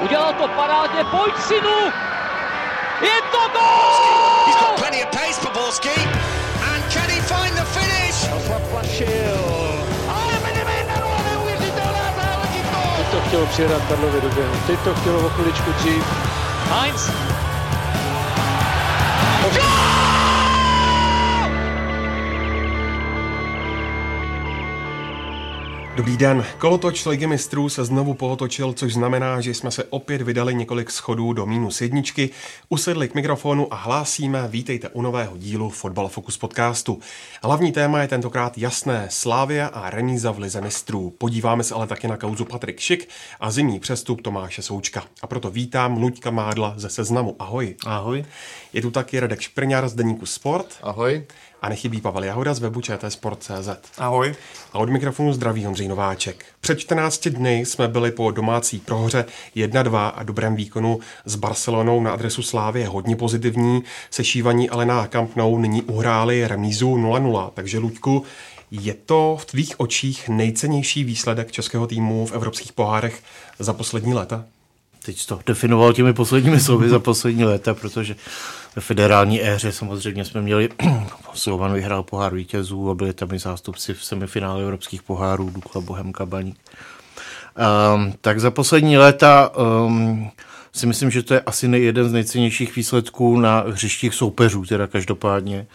Udělal to parádně, pojď synu! Je to gol! He's got plenty of pace for Borski. And can he find the finish? Zaplašil. Ale Medemena, neuvěřitelná záležitost! Teď to chtělo přijedat Karlovi do běhu. Teď to chtělo o chviličku dřív. Heinz. Dobrý den. Kolotoč Ligy mistrů se znovu pootočil, což znamená, že jsme se opět vydali několik schodů do minus jedničky, usedli k mikrofonu a hlásíme, vítejte u nového dílu Fotbal Focus podcastu. Hlavní téma je tentokrát jasné, Slávia a remíza v Lize mistrů. Podíváme se ale taky na kauzu Patrik Šik a zimní přestup Tomáše Součka. A proto vítám Luďka Mádla ze Seznamu. Ahoj. Ahoj. Je tu taky Radek Šprňár z Deníku Sport. Ahoj. A nechybí Pavel Jahoda z webu Sport.cz. Ahoj. A od mikrofonu zdraví Ondřej Nováček. Před 14 dny jsme byli po domácí prohře 1-2 a dobrém výkonu s Barcelonou na adresu Slávy hodně pozitivní. Sešívaní ale na Camp Nou nyní uhráli remízu 0-0. Takže Luďku, je to v tvých očích nejcennější výsledek českého týmu v evropských pohárech za poslední léta? Teď to definoval těmi posledními slovy za poslední léta, protože ve federální éře samozřejmě jsme měli, Slovan vyhrál pohár vítězů a byli tam i zástupci v semifinále evropských pohárů, Dukla, Bohemka, Baník. Um, tak za poslední léta um, si myslím, že to je asi jeden z nejcennějších výsledků na hřištích soupeřů, teda každopádně.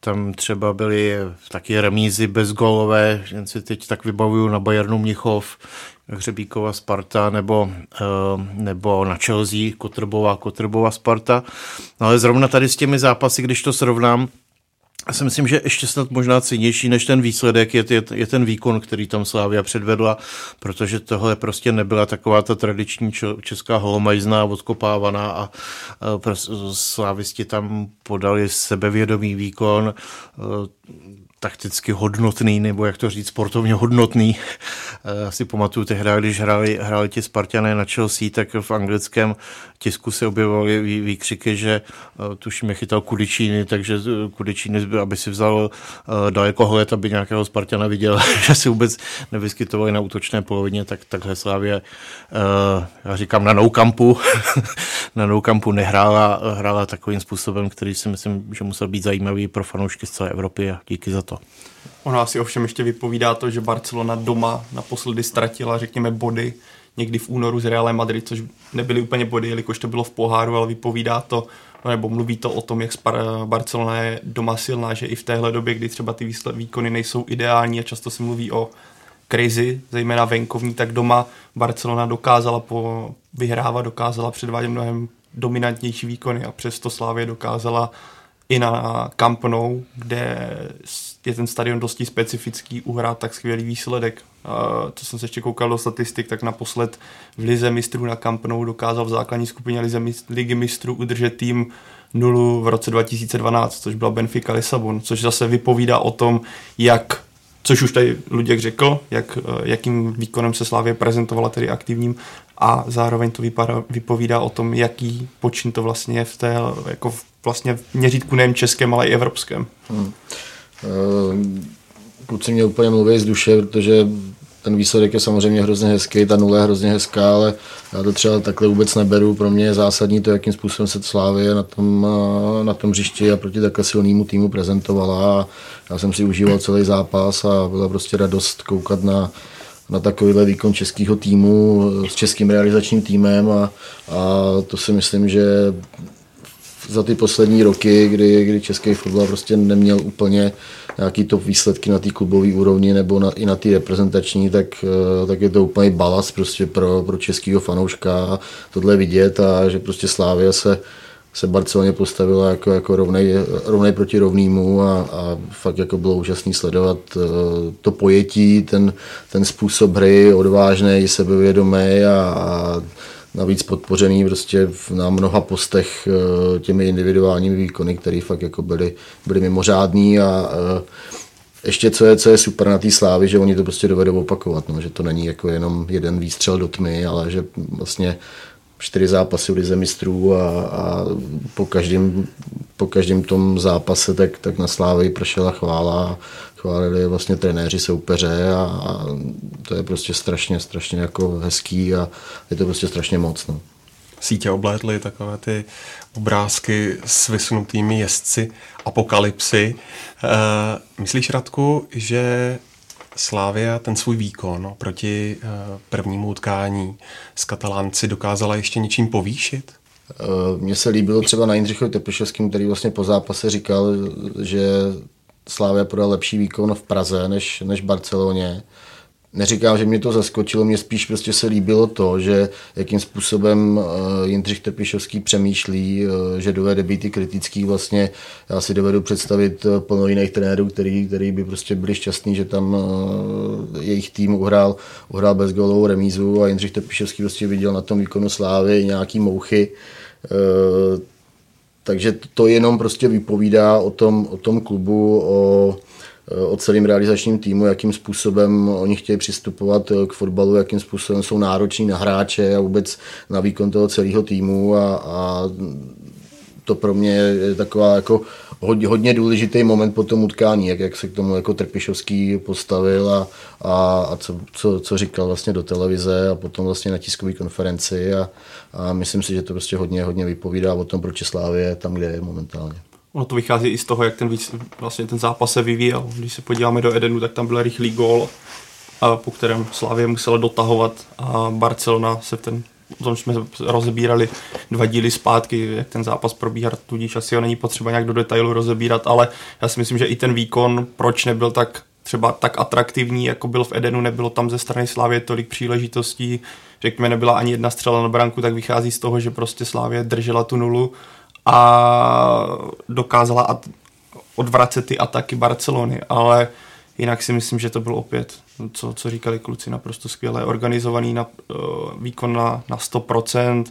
Tam třeba byly taky remízy bezgolové, jen si teď tak vybavuju na Bayernu Mnichov, Hřebíkova Sparta nebo, nebo na Chelsea Kotrbová, Kotrbová Sparta. No ale zrovna tady s těmi zápasy, když to srovnám, já si myslím, že ještě snad možná cenější než ten výsledek je, je, je ten výkon, který tam Slávia předvedla, protože tohle prostě nebyla taková ta tradiční česká holomajzná, odkopávaná a, a slávisti tam podali sebevědomý výkon, takticky hodnotný, nebo jak to říct, sportovně hodnotný. Já si pamatuju tehdy, když hráli, hráli ti Spartané na Chelsea, tak v anglickém tisku se objevovaly výkřiky, že eh, tuším je chytal Kudičíny, takže eh, Kudičíny, aby si vzal eh, daleko hled, aby nějakého Spartana viděl, že si vůbec nevyskytovali na útočné polovině, tak takhle Slávě, já říkám na no campu, na no campu nehrála, hrála takovým způsobem, který si myslím, že musel být zajímavý pro fanoušky z celé Evropy a díky za to. Ono asi ovšem ještě vypovídá to, že Barcelona doma naposledy ztratila, řekněme, body někdy v únoru z Real Madrid, což nebyly úplně body, jelikož to bylo v poháru, ale vypovídá to, nebo mluví to o tom, jak Barcelona je doma silná, že i v téhle době, kdy třeba ty výkony nejsou ideální a často se mluví o krizi, zejména venkovní, tak doma Barcelona dokázala po vyhrávat, dokázala předvádět mnohem dominantnější výkony a přesto Slávě dokázala i na Camp Nou, kde je ten stadion dosti specifický, uhrát tak skvělý výsledek. Co jsem se ještě koukal do statistik, tak naposled v Lize mistrů na Camp Nou dokázal v základní skupině Lize Ligy mistrů udržet tým nulu v roce 2012, což byla Benfica Lisabon, což zase vypovídá o tom, jak což už tady Luděk řekl, jak, jakým výkonem se Slávě prezentovala tedy aktivním a zároveň to vypadá, vypovídá o tom, jaký počin to vlastně je v té, jako v, vlastně v měřítku nejen českém, ale i evropském. Hmm. Eh, kluci mě úplně mluví z duše, protože ten výsledek je samozřejmě hrozně hezký, ta nula je hrozně hezká, ale já to třeba takhle vůbec neberu. Pro mě je zásadní to, jakým způsobem se Slávě na tom, na tom hřišti a proti takhle silnému týmu prezentovala. Já jsem si užíval celý zápas a byla prostě radost koukat na, na takovýhle výkon českého týmu s českým realizačním týmem a, a to si myslím, že za ty poslední roky, kdy, kdy český fotbal prostě neměl úplně nějaký top výsledky na té klubové úrovni nebo na, i na té reprezentační, tak, eh, tak je to úplně balast prostě pro, pro českého fanouška tohle vidět a že prostě Slávia se, se Barceloně postavila jako, jako rovnej, rovnej proti rovnému a, a fakt jako bylo úžasný sledovat eh, to pojetí, ten, ten způsob hry, odvážný, sebevědomý a, a navíc podpořený prostě na mnoha postech eh, těmi individuálními výkony, které fakt jako byly, byly mimořádný a eh, ještě co je, co je super na té slávy, že oni to prostě dovedou opakovat, no, že to není jako jenom jeden výstřel do tmy, ale že vlastně čtyři zápasy v lize mistrů a, a po, každém, po každém tom zápase tak, tak na Slávy pršela chvála chválili vlastně trenéři soupeře a, a to je prostě strašně, strašně jako hezký a je to prostě strašně moc. No. Sítě oblétly takové ty obrázky s vysunutými jezdci apokalypsy. E, myslíš, Radku, že Slávia ten svůj výkon proti e, prvnímu utkání s Katalánci dokázala ještě něčím povýšit? Eh, mně se líbilo třeba na Jindřichovi Tepešovským, který vlastně po zápase říkal, že Slávia podal lepší výkon v Praze než, než Barceloně. Neříkám, že mě to zaskočilo, mě spíš prostě se líbilo to, že jakým způsobem uh, Jindřich Trpišovský přemýšlí, uh, že dovede být i kritický vlastně. Já si dovedu představit uh, plno jiných trenérů, který, který by prostě byli šťastní, že tam jejich tým uhrál, uhrál bez gólovou remízu a Jindřich Trpišovský prostě viděl na tom výkonu Slávy nějaký mouchy. Takže to jenom prostě vypovídá o tom, o tom klubu, o, o celém realizačním týmu, jakým způsobem oni chtějí přistupovat k fotbalu, jakým způsobem jsou nároční na hráče a vůbec na výkon toho celého týmu. A, a to pro mě je taková jako hodně, hodně důležitý moment po tom utkání, jak, jak se k tomu jako Trpišovský postavil a, a, a co, co, co, říkal vlastně do televize a potom vlastně na tiskové konferenci a, a myslím si, že to prostě hodně, hodně vypovídá o tom, proč Slávě je tam, kde je momentálně. Ono to vychází i z toho, jak ten, vlastně ten zápas se vyvíjel. Když se podíváme do Edenu, tak tam byl rychlý gól, po kterém Slávě musela dotahovat a Barcelona se v ten o tom jsme rozebírali dva díly zpátky, jak ten zápas probíhá, tudíž asi ho není potřeba nějak do detailu rozebírat, ale já si myslím, že i ten výkon, proč nebyl tak třeba tak atraktivní, jako byl v Edenu, nebylo tam ze strany Slávě tolik příležitostí, řekněme, nebyla ani jedna střela na branku, tak vychází z toho, že prostě Slávě držela tu nulu a dokázala odvracet ty ataky Barcelony, ale jinak si myslím, že to byl opět, co, co říkali kluci, naprosto skvěle organizovaný na, uh, výkon na, na 100%,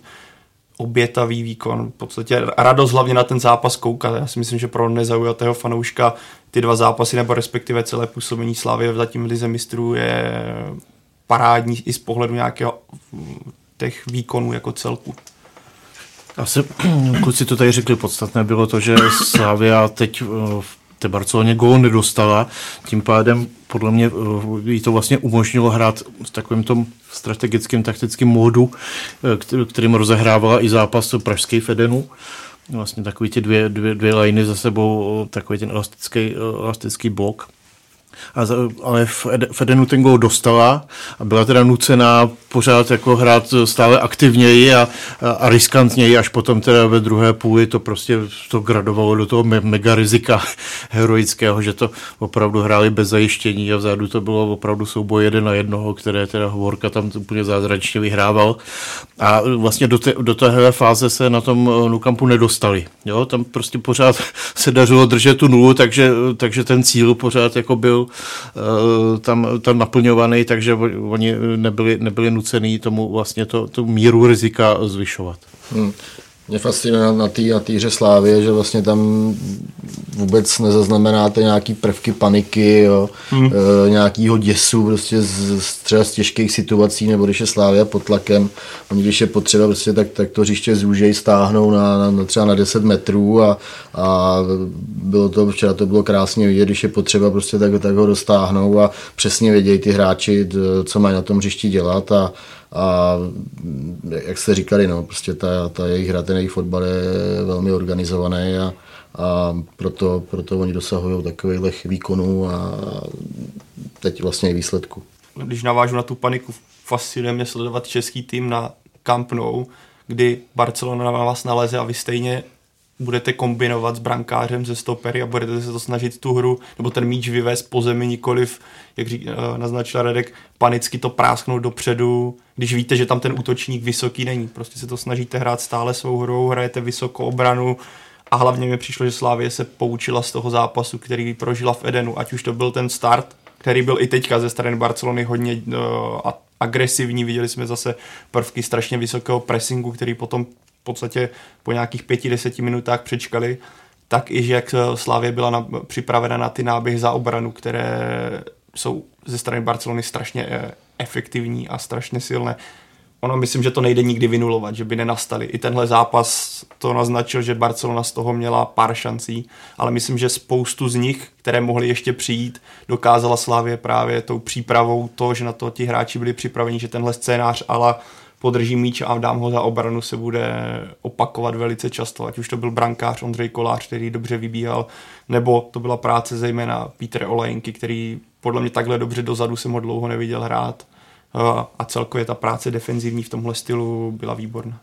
obětavý výkon, v podstatě radost hlavně na ten zápas koukat. Já si myslím, že pro nezaujatého fanouška ty dva zápasy, nebo respektive celé působení Slávy zatím Lize mistrů je parádní i z pohledu nějakého těch výkonů jako celku. Asi kluci to tady řekli podstatné, bylo to, že Slavia teď v té Barceloně gól nedostala, tím pádem podle mě jí to vlastně umožnilo hrát v takovém tom strategickém taktickém módu, kterým rozehrávala i zápas pražský Fedenu. Vlastně takový ty dvě, dvě, dvě liny za sebou, takový ten elastický, elastický blok a, ale Fedenu ten gol dostala a byla teda nucená pořád jako hrát stále aktivněji a, a, a riskantněji, až potom teda ve druhé půli to prostě to gradovalo do toho me, mega rizika heroického, že to opravdu hráli bez zajištění a vzadu to bylo opravdu souboj jeden na jednoho, které teda Hovorka tam úplně zázračně vyhrával a vlastně do, te, do téhle fáze se na tom Nukampu nedostali. Jo? Tam prostě pořád se dařilo držet tu nulu, takže, takže ten cíl pořád jako byl tam, tam naplňovaný, takže oni nebyli, nebyli nucený tomu vlastně to, tu míru rizika zvyšovat. Hmm. Mě fascinuje na té na hře Slávě, že vlastně tam vůbec nezaznamenáte nějaký prvky paniky, jo, hmm. e, nějakýho děsu prostě z, z, třeba z těžkých situací, nebo když je Slávia pod tlakem, oni když je potřeba, prostě, tak, tak to hřiště zúžej, stáhnou na, na, třeba na 10 metrů a, a bylo to, včera to bylo krásně vidět, když je potřeba, prostě tak, tak ho dostáhnou a přesně vědějí ty hráči, co mají na tom hřišti dělat a, a jak jste říkali, no, prostě ta, ta jejich hra, ten jejich fotbal je velmi organizovaný a, a proto, proto oni dosahují takových výkonů a teď vlastně i výsledku. Když navážu na tu paniku, fascinuje mě sledovat český tým na Camp Nou, kdy Barcelona na vás naleze a vy stejně budete kombinovat s brankářem ze stopery a budete se to snažit tu hru nebo ten míč vyvést po zemi, nikoliv, jak řík, eh, naznačil Radek, panicky to prásknout dopředu, když víte, že tam ten útočník vysoký není. Prostě se to snažíte hrát stále svou hrou, hrajete vysokou obranu a hlavně mi přišlo, že Slávě se poučila z toho zápasu, který prožila v Edenu, ať už to byl ten start, který byl i teďka ze strany Barcelony hodně uh, agresivní, viděli jsme zase prvky strašně vysokého pressingu, který potom podstatě po nějakých pěti, deseti minutách přečkali, tak i, že jak Slávě byla na, připravena na ty náběhy za obranu, které jsou ze strany Barcelony strašně eh, efektivní a strašně silné. ono myslím, že to nejde nikdy vynulovat, že by nenastali. I tenhle zápas to naznačil, že Barcelona z toho měla pár šancí, ale myslím, že spoustu z nich, které mohly ještě přijít, dokázala Slávě právě tou přípravou to, že na to ti hráči byli připraveni, že tenhle scénář ale podrží míč a dám ho za obranu se bude opakovat velice často, ať už to byl brankář Ondřej Kolář, který dobře vybíhal, nebo to byla práce zejména Peter Olejnky, který podle mě takhle dobře dozadu jsem ho dlouho neviděl hrát a celkově ta práce defenzivní v tomhle stylu byla výborná.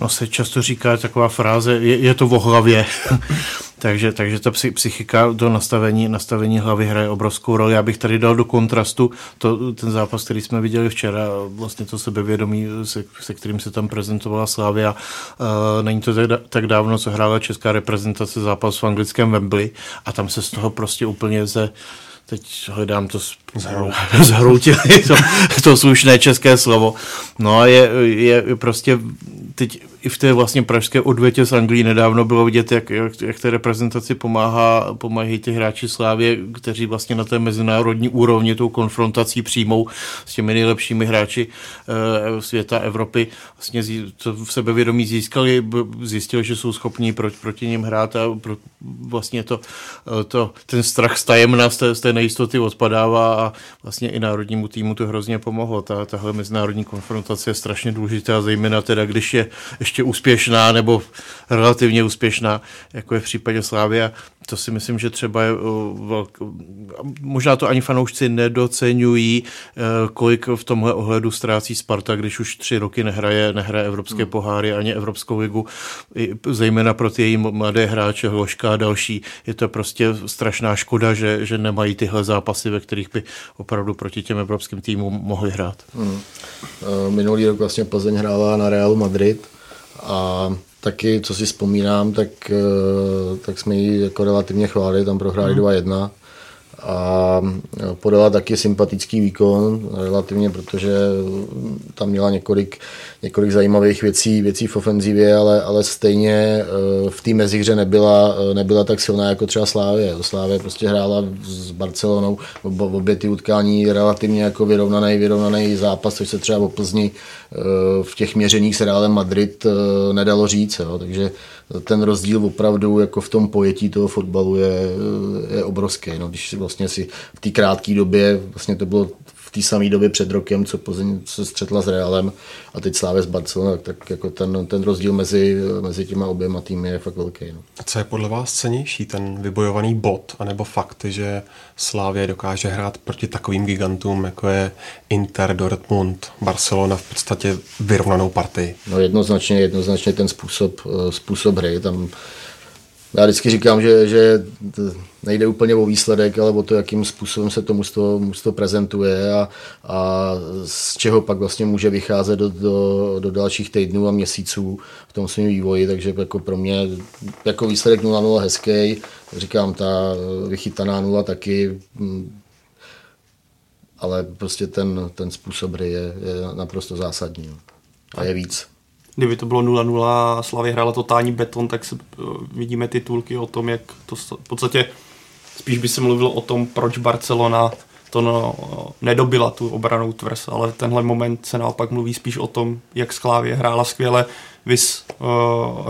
No se často říká taková fráze, je, je to o hlavě. takže, takže ta psychika do nastavení, nastavení hlavy hraje obrovskou roli. Já bych tady dal do kontrastu to, ten zápas, který jsme viděli včera, vlastně to sebevědomí, se, se kterým se tam prezentovala Slávia. Uh, není to tak, tak dávno, co hrála česká reprezentace zápas v anglickém Wembley a tam se z toho prostě úplně ze teď hledám to zhroutili, to, to slušné české slovo. No a je, je prostě teď i v té vlastně pražské odvětě z Anglii nedávno bylo vidět, jak, jak, jak té reprezentaci pomáhá, pomáhají ty hráči Slávě, kteří vlastně na té mezinárodní úrovni tou konfrontací přijmou s těmi nejlepšími hráči e, světa, Evropy. Vlastně to v sebevědomí získali, zjistili, že jsou schopní proti, proti ním hrát a pro, vlastně to, eh, to, ten strach z z té, z té nejistoty odpadává a vlastně i národnímu týmu to hrozně pomohlo. Ta, tahle mezinárodní konfrontace je strašně důležitá, zejména teda, když je ještě úspěšná nebo relativně úspěšná, jako je v případě Slávia. To si myslím, že třeba je velk... možná to ani fanoušci nedocenují, e, kolik v tomhle ohledu ztrácí Sparta, když už tři roky nehraje, nehraje evropské hmm. poháry ani Evropskou ligu, zejména pro ty její mladé hráče, Hloška a další. Je to prostě strašná škoda, že, že nemají tyhle zápasy, ve kterých by opravdu proti těm evropským týmům mohli hrát. Hmm. E, minulý rok vlastně Plzeň hrála na Realu Madrid a taky, co si vzpomínám, tak, eh, tak jsme ji jako relativně chválili, tam prohráli mm. 2-1 a podala taky sympatický výkon relativně, protože tam měla několik, několik zajímavých věcí, věcí v ofenzivě, ale, ale stejně eh, v té mezihře nebyla, eh, nebyla tak silná jako třeba Slávě. Slávě prostě hrála s Barcelonou obě ty utkání relativně jako vyrovnaný, vyrovnaný zápas, což se třeba o Plzni eh, v těch měřeních s Realem Madrid nedalo říct. Jo. Takže ten rozdíl opravdu jako v tom pojetí toho fotbalu je, je obrovský. No, když vlastně si v té krátké době, vlastně to bylo té samé době před rokem, co Plzeň se střetla s Realem a teď Slávě s Barcelona, tak jako ten, ten rozdíl mezi, mezi těma oběma týmy je fakt velký. No. A co je podle vás cenější, ten vybojovaný bod, anebo fakt, že Slávě dokáže hrát proti takovým gigantům, jako je Inter, Dortmund, Barcelona v podstatě vyrovnanou partii? No jednoznačně, jednoznačně ten způsob, eh, způsob hry, tam já vždycky říkám, že, že nejde úplně o výsledek, ale o to, jakým způsobem se to mužstvo, mužstvo prezentuje a, a z čeho pak vlastně může vycházet do, do, do dalších týdnů a měsíců v tom svém vývoji, takže jako pro mě jako výsledek 0-0 hezký, říkám, ta vychytaná nula taky, mm, ale prostě ten, ten způsob hry je, je naprosto zásadní no. a je víc kdyby to bylo 0-0 a Slavě hrála totální beton, tak se, eh, vidíme titulky o tom, jak to v podstatě spíš by se mluvilo o tom, proč Barcelona to no, nedobila tu obranou tvrz, ale tenhle moment se naopak mluví spíš o tom, jak Sklávě hrála skvěle. Vys uh,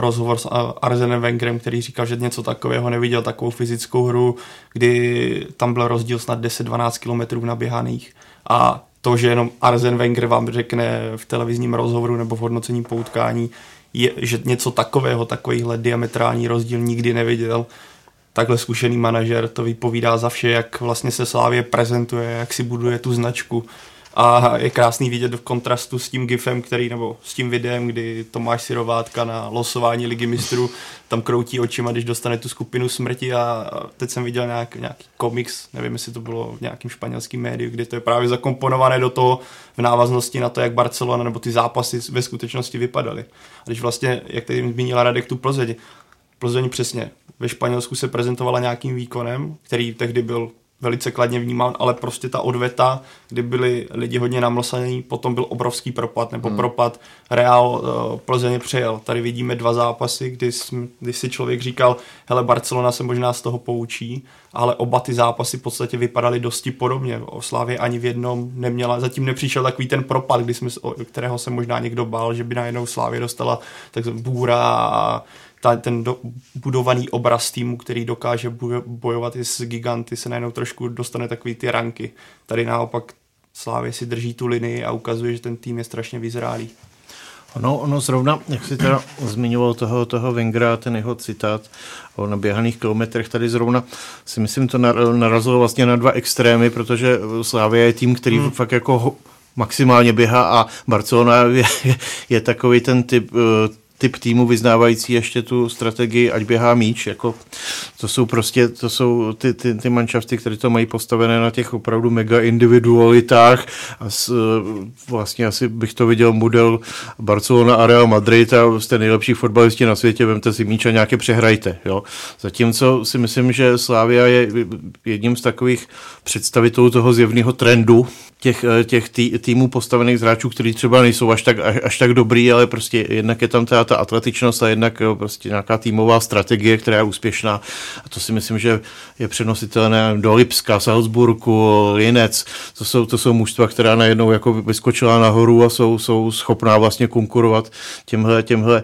rozhovor s Arzenem Wengerem, který říkal, že něco takového neviděl, takovou fyzickou hru, kdy tam byl rozdíl snad 10-12 kilometrů naběhaných a to, že jenom Arzen Wenger vám řekne v televizním rozhovoru nebo v hodnocení poutkání, je, že něco takového, takovýhle diametrální rozdíl nikdy neviděl, takhle zkušený manažer to vypovídá za vše, jak vlastně se Slávě prezentuje, jak si buduje tu značku. A je krásný vidět v kontrastu s tím gifem, který, nebo s tím videem, kdy Tomáš Sirovátka na losování ligy mistrů tam kroutí očima, když dostane tu skupinu smrti. A teď jsem viděl nějak, nějaký komiks, nevím, jestli to bylo v nějakém španělském médiu, kde to je právě zakomponované do toho v návaznosti na to, jak Barcelona nebo ty zápasy ve skutečnosti vypadaly. A když vlastně, jak tady zmínila Radek tu Plzeň, Plzeň přesně. Ve Španělsku se prezentovala nějakým výkonem, který tehdy byl velice kladně vnímám, ale prostě ta odveta, kdy byli lidi hodně namlsaní, potom byl obrovský propad, nebo hmm. propad Real uh, Plzeň přejel. Tady vidíme dva zápasy, kdy, jsme, kdy si člověk říkal, hele, Barcelona se možná z toho poučí, ale oba ty zápasy v podstatě vypadaly dosti podobně. O Slávě ani v jednom neměla, zatím nepřišel takový ten propad, kdy jsme, kterého se možná někdo bál, že by najednou Slávě dostala tak bůra a ta, ten do, budovaný obraz týmu, který dokáže bojovat i s giganty, se najednou trošku dostane takový ty ranky. Tady naopak Slávě si drží tu linii a ukazuje, že ten tým je strašně vyzrálý. Ono, ono zrovna, jak si teda zmiňoval toho, toho Wengra, ten jeho citát o naběhaných kilometrech, tady zrovna si myslím, to narazilo vlastně na dva extrémy, protože Slávě je tým, který hmm. fakt jako maximálně běhá a Barcelona je, je, je takový ten typ eh, typ týmu vyznávající ještě tu strategii, ať běhá míč. Jako, to jsou prostě to jsou ty, ty, ty manšafty, které to mají postavené na těch opravdu mega individualitách. A s, vlastně asi bych to viděl model Barcelona a Real Madrid a jste nejlepší fotbalisti na světě, vemte si míč a nějaké přehrajte. Jo. Zatímco si myslím, že Slávia je jedním z takových představitelů toho zjevného trendu, těch, eh, těch tý, týmů postavených z hráčů, kteří třeba nejsou až tak, až, až tak dobrý, ale prostě jednak je tam ta, ta atletičnost a jednak prostě nějaká týmová strategie, která je úspěšná. A to si myslím, že je přenositelné do Lipska, Salzburgu, Linec. To jsou, to jsou mužstva, která najednou jako vyskočila nahoru a jsou, jsou schopná vlastně konkurovat těmhle, těmhle,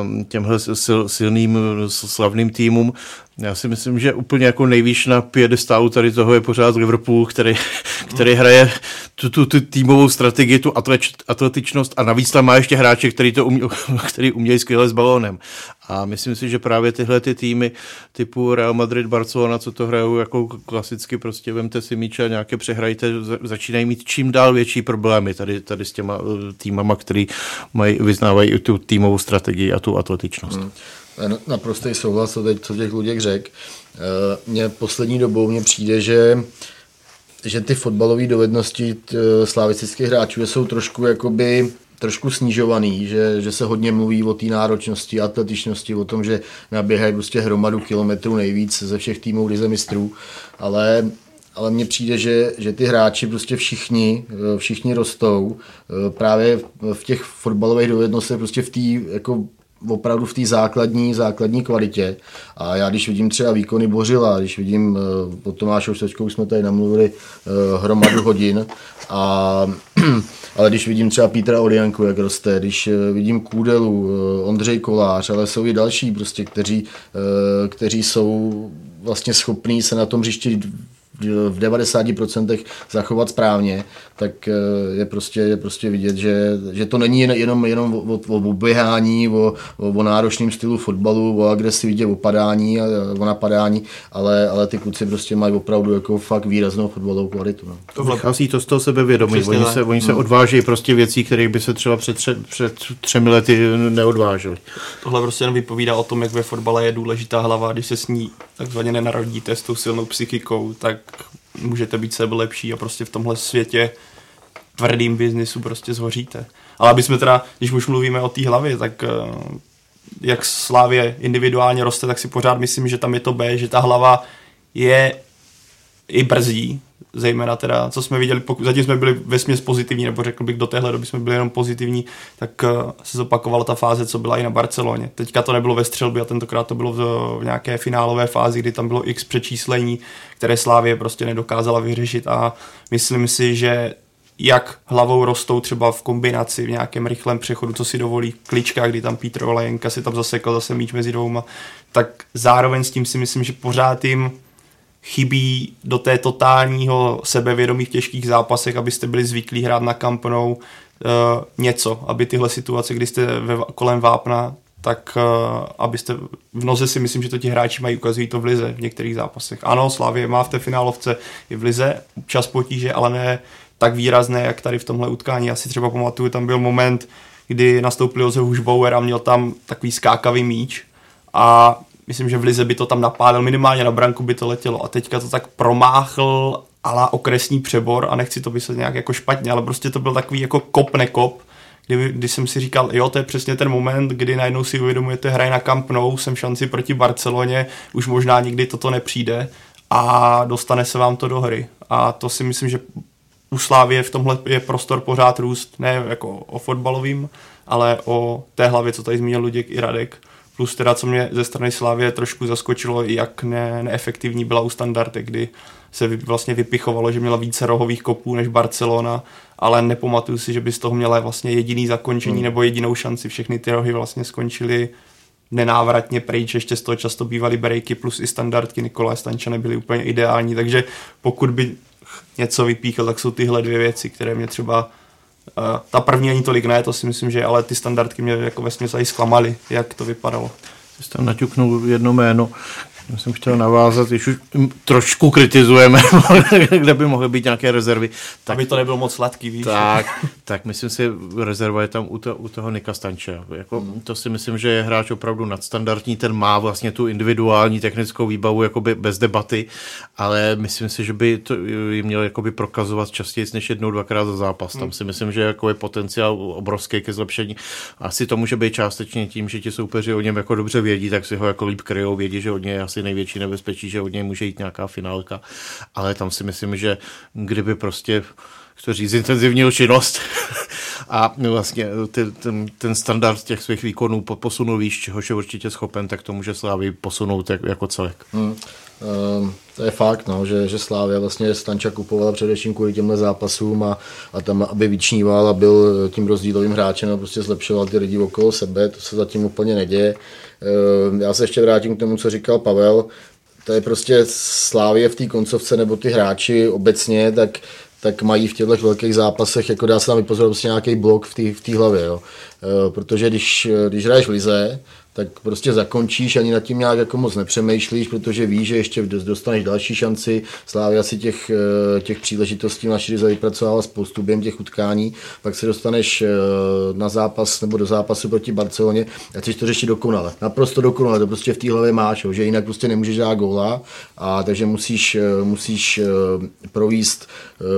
ehm, těmhle sil, silným slavným týmům. Já si myslím, že úplně jako nejvýš na piedestálu tady toho je pořád Liverpool, který, který hraje tu, tu, tu týmovou strategii, tu atletičnost a navíc tam má ještě hráče, který, to umí, který umějí skvěle s balónem. A myslím si, že právě tyhle ty týmy typu Real Madrid, Barcelona, co to hrajou jako klasicky, prostě vemte si míče a nějaké přehrajte, začínají mít čím dál větší problémy tady, tady s těma eh, týmama, který mají, vyznávají tu týmovou strategii a tu atletičnost. Hmm naprostý souhlas, co, teď, co těch Luděk řekl. Eh, mně poslední dobou mně přijde, že že ty fotbalové dovednosti slavistických hráčů jsou trošku jakoby trošku snižovaný, že, že se hodně mluví o té náročnosti, atletičnosti, o tom, že naběhají prostě hromadu kilometrů nejvíc ze všech týmů lize mistrů, ale ale mně přijde, že, že ty hráči prostě všichni, eh, všichni rostou eh, právě v těch fotbalových dovednostech, prostě v té jako opravdu v té základní, základní kvalitě. A já když vidím třeba výkony Bořila, když vidím uh, od Tomášou Sečkou jsme tady namluvili uh, hromadu hodin, a, ale když vidím třeba Petra Orianku, jak roste, když uh, vidím Kůdelu, Ondřej Kolář, ale jsou i další prostě, kteří, kteří jsou vlastně schopní se na tom hřišti v 90% zachovat správně, tak eh, je prostě, je prostě vidět, že, že to není jenom, jenom o, o, o běhání, o, o, o náročném stylu fotbalu, o agresivitě, o padání a o napadání, ale, ale ty kluci prostě mají opravdu jako fakt výraznou fotbalovou kvalitu. No. To vychází to z toho sebevědomí. Oni se, oni se hmm. odvážejí prostě věcí, které by se třeba před, tře, před třemi lety neodvážili. Tohle prostě jen vypovídá o tom, jak ve fotbale je důležitá hlava, když se s ní takzvaně nenarodíte s tou silnou psychikou, tak můžete být sebe lepší a prostě v tomhle světě tvrdým biznisu prostě zhoříte. Ale aby jsme teda, když už mluvíme o té hlavě, tak eh, jak Slávě individuálně roste, tak si pořád myslím, že tam je to B, že ta hlava je i brzdí, zejména teda, co jsme viděli, pokud zatím jsme byli ve směs pozitivní, nebo řekl bych, do téhle doby jsme byli jenom pozitivní, tak uh, se zopakovala ta fáze, co byla i na Barceloně. Teďka to nebylo ve střelbě a tentokrát to bylo v, v nějaké finálové fázi, kdy tam bylo x přečíslení, které Slávě prostě nedokázala vyřešit a myslím si, že jak hlavou rostou třeba v kombinaci v nějakém rychlém přechodu, co si dovolí klička, kdy tam Petr Olajenka si tam zasekl zase míč mezi dvouma, tak zároveň s tím si myslím, že pořád jim chybí do té totálního sebevědomí v těžkých zápasech, abyste byli zvyklí hrát na kampnou uh, něco, aby tyhle situace, kdy jste ve, kolem vápna, tak uh, abyste v noze si myslím, že to ti hráči mají, ukazují to v lize v některých zápasech. Ano, Slavě má v té finálovce i v lize čas potíže, ale ne tak výrazné, jak tady v tomhle utkání. Já si třeba pamatuju, tam byl moment, kdy nastoupil Josef Hušbauer a měl tam takový skákavý míč a myslím, že v Lize by to tam napádal, minimálně na branku by to letělo a teďka to tak promáchl ala okresní přebor a nechci to vysvětlit nějak jako špatně, ale prostě to byl takový jako kop nekop, kdy, kdy jsem si říkal, jo, to je přesně ten moment, kdy najednou si uvědomujete, hraj na Camp Nou, jsem šanci proti Barceloně, už možná nikdy toto nepřijde a dostane se vám to do hry. A to si myslím, že u Slávě v tomhle je prostor pořád růst, ne jako o fotbalovým, ale o té hlavě, co tady zmínil Luděk i Radek. Plus teda, co mě ze strany Slávě trošku zaskočilo, jak ne, neefektivní byla u standardy, kdy se vlastně vypichovalo, že měla více rohových kopů než Barcelona, ale nepamatuju si, že by z toho měla vlastně jediný zakončení hmm. nebo jedinou šanci. Všechny ty rohy vlastně skončily nenávratně pryč, ještě z toho často bývaly breaky plus i standardky Nikolaj Stanča nebyly úplně ideální, takže pokud by něco vypíchl, tak jsou tyhle dvě věci, které mě třeba uh, ta první ani tolik ne, to si myslím, že ale ty standardky mě jako ve zklamaly, jak to vypadalo. Jsi tam naťuknul jedno jméno, já jsem chtěl navázat, když už trošku kritizujeme, kde by mohly být nějaké rezervy. Tak, Aby to nebylo moc sladký, víš. Tak, tak myslím si, rezerva je tam u, to, u toho Nika Stanče. Jako, mm. To si myslím, že je hráč opravdu nadstandardní, ten má vlastně tu individuální technickou výbavu jakoby bez debaty, ale myslím si, že by to jim měl jakoby prokazovat častěji než jednou, dvakrát za zápas. Tam mm. si myslím, že jako je potenciál obrovský ke zlepšení. Asi to může být částečně tím, že ti soupeři o něm jako dobře vědí, tak si ho jako líp kryjou, vědí, že od něj asi asi největší nebezpečí, že od něj může jít nějaká finálka, ale tam si myslím, že kdyby prostě chci říct, intenzivní činnost a vlastně ten, ten standard těch svých výkonů posunul výš, čehož je určitě schopen, tak to může Slávy posunout jako celek. Hmm. Um, to je fakt, no, že, že Slávia vlastně Stanča kupovala především kvůli těmhle zápasům a, a tam, aby vyčníval a byl tím rozdílovým hráčem a prostě zlepšoval ty lidi okolo sebe, to se zatím úplně neděje. Um, já se ještě vrátím k tomu, co říkal Pavel, to je prostě Slávě v té koncovce nebo ty hráči obecně, tak tak mají v těchto velkých zápasech, jako dá se tam vypozorovat prostě nějaký blok v té hlavě, jo. E, protože když, když hraješ v lize, tak prostě zakončíš, ani nad tím nějak jako moc nepřemýšlíš, protože víš, že ještě dostaneš další šanci. Slávia si těch, eh, těch příležitostí na Širiza vypracovala spoustu během těch utkání, pak se dostaneš eh, na zápas nebo do zápasu proti Barceloně a chceš to řešit dokonale. Naprosto dokonale, to prostě v té hlavě máš, že jinak prostě nemůžeš dát góla, a takže musíš, eh, musíš províst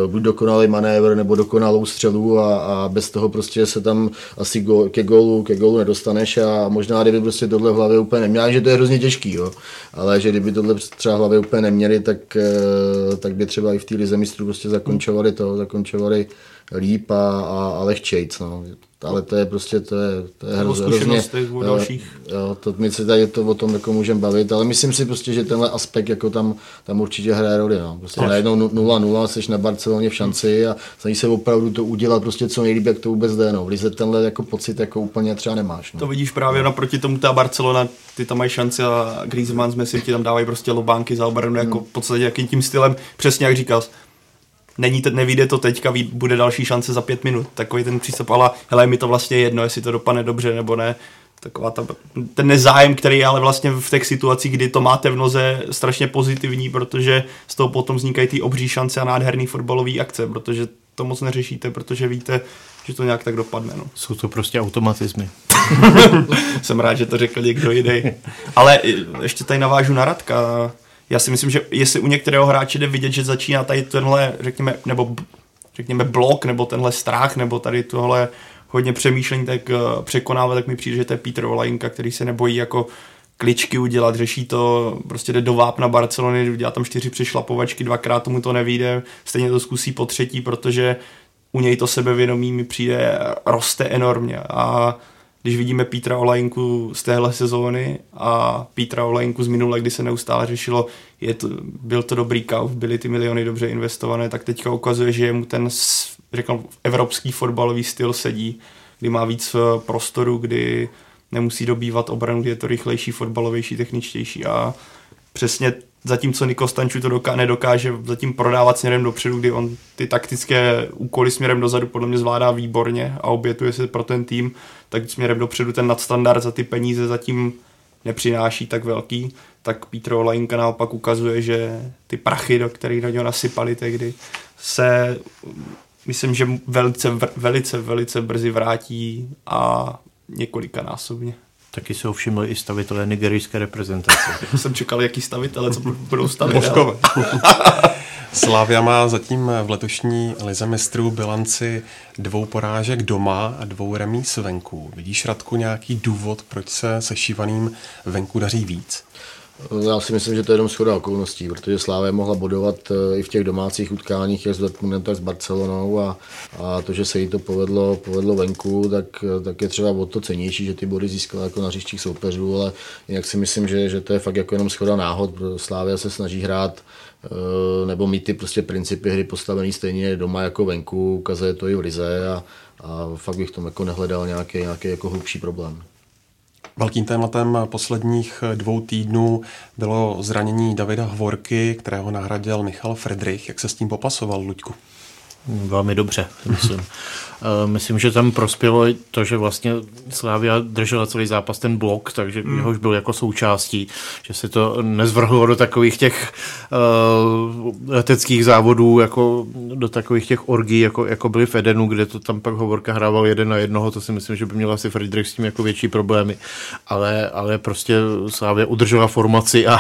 buď dokonalý manévr nebo dokonalou střelu a, a bez toho prostě se tam asi go, ke gólu, ke gólu nedostaneš a možná kdyby prostě tohle v hlavě úplně neměli, že to je hrozně těžký, jo. ale že kdyby tohle třeba v hlavě úplně neměli, tak, eh, tak by třeba i v té lize mistrů prostě zakončovali to, zakončovali líp a, a, a lehčejc. No ale to je prostě, to je, to je hrozně, hrozně dalších. Jo, to my se tady to o tom jako můžeme bavit, ale myslím si prostě, že tenhle aspekt jako tam, tam určitě hraje roli. No. Prostě Tož. najednou 0-0, jsi na Barceloně v šanci a snaží se opravdu to udělat prostě co nejlíp, jak to vůbec jde. No. V Lize tenhle jako pocit jako úplně třeba nemáš. No. To vidíš právě naproti tomu ta Barcelona, ty tam mají šanci a Griezmann s Messi ti tam dávají prostě lobánky za obranu, jako hmm. v podstatě jakým tím stylem, přesně jak říkal, není to, nevíde to teďka, bude další šance za pět minut. Takový ten přístup, ale hele, mi to vlastně jedno, jestli to dopadne dobře nebo ne. Taková ta, ten nezájem, který je ale vlastně v těch situacích, kdy to máte v noze, strašně pozitivní, protože z toho potom vznikají ty obří šance a nádherný fotbalový akce, protože to moc neřešíte, protože víte, že to nějak tak dopadne. No. Jsou to prostě automatizmy. Jsem rád, že to řekl někdo jiný. Ale ještě tady navážu na Radka já si myslím, že jestli u některého hráče jde vidět, že začíná tady tenhle, řekněme, nebo řekněme blok, nebo tenhle strach, nebo tady tohle hodně přemýšlení, tak uh, překonávat, tak mi přijde, že to je Petr Olajinka, který se nebojí jako kličky udělat, řeší to, prostě jde do vápna Barcelony, dělá tam čtyři přešlapovačky, dvakrát tomu to nevíde, stejně to zkusí po třetí, protože u něj to sebevědomí mi přijde roste enormně. A když vidíme Petra Olajinku z téhle sezóny a Petra Olajinku z minule, kdy se neustále řešilo, je to, byl to dobrý kauf, byly ty miliony dobře investované, tak teďka ukazuje, že mu ten řekl, evropský fotbalový styl sedí, kdy má víc eh, prostoru, kdy nemusí dobývat obranu, kdy je to rychlejší, fotbalovější, techničtější a přesně zatímco Niko Stanču to doká- nedokáže zatím prodávat směrem dopředu, kdy on ty taktické úkoly směrem dozadu podle mě zvládá výborně a obětuje se pro ten tým, tak směrem dopředu ten nadstandard za ty peníze zatím nepřináší tak velký, tak Petro Olajinka naopak ukazuje, že ty prachy, do kterých na něho nasypali tehdy, se myslím, že velice, velice, velice brzy vrátí a několika násobně. Taky se všimli i stavitelé nigerijské reprezentace. jsem čekal, jaký stavitele, co budou stavit. Slavia má zatím v letošní lize mistrů bilanci dvou porážek doma a dvou remíz venku. Vidíš, Radku, nějaký důvod, proč se sešívaným venku daří víc? Já si myslím, že to je jenom schoda okolností, protože Slávě mohla bodovat eh, i v těch domácích utkáních, jak s Dortmundem, tak s Barcelonou a, a to, že se jí to povedlo, povedlo venku, tak, tak je třeba o to cenější, že ty body získala jako na hřištích soupeřů, ale jinak si myslím, že, že to je fakt jako jenom schoda náhod, Slávia se snaží hrát eh, nebo mít ty prostě principy hry postavený stejně doma jako venku, ukazuje to i v Lize a, a fakt bych tom jako nehledal nějaký, nějaký jako hlubší problém. Velkým tématem posledních dvou týdnů bylo zranění Davida Hvorky, kterého nahradil Michal Friedrich. Jak se s tím popasoval, Luďku? Velmi dobře, myslím. Eh, myslím, že tam prospělo to, že vlastně Slávia držela celý zápas ten blok, takže mm. jehož byl jako součástí, že se to nezvrhlo do takových těch uh, leteckých závodů, jako do takových těch orgí, jako, jako byly v Edenu, kde to tam pak Hovorka hrával jeden na jednoho, to si myslím, že by měl asi Friedrich s tím jako větší problémy, ale, ale prostě Slávia udržela formaci a,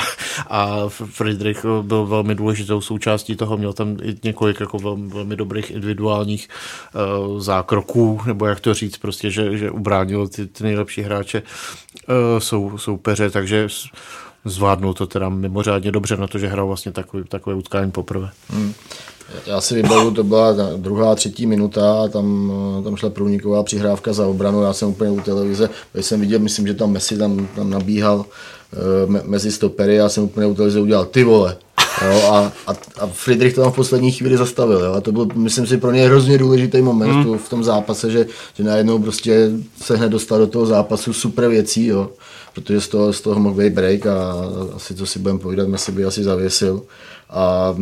a Friedrich byl velmi důležitou součástí toho, měl tam i několik jako velmi, velmi dobrých individuálních uh, zákroků, nebo jak to říct, prostě, že, že ubránil ty, ty nejlepší hráče uh, sou, soupeře, takže zvládnul to teda mimořádně dobře na to, že hrál vlastně takový, takové utkání poprvé. Hmm. Já si vybavu, to byla druhá, třetí minuta, tam, tam šla průniková přihrávka za obranu, já jsem úplně u televize, když jsem viděl, myslím, že tam Messi tam, tam nabíhal uh, mezi stopery, já jsem úplně u televize udělal, ty vole, Jo, a, a, a Friedrich to tam v poslední chvíli zastavil. Jo, a to byl, myslím si, pro něj hrozně důležitý moment mm. v tom zápase, že, že najednou prostě se hned dostal do toho zápasu super věcí, jo, protože z toho, z toho mohl být break a asi co si budeme povídat, Messi by asi zavěsil. A,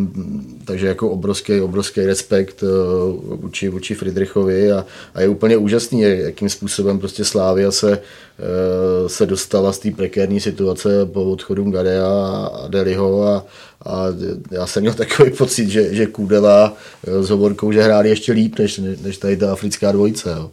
takže jako obrovský, obrovský respekt uh, vůči, vůči Friedrichovi a, a, je úplně úžasný, jakým způsobem prostě Slávia se, uh, se dostala z té prekérní situace po odchodu Gadea a Deliho a, a já jsem měl takový pocit, že, že Kudela eh, s Hovorkou, že hráli ještě líp, než, než tady ta africká dvojice. Jo.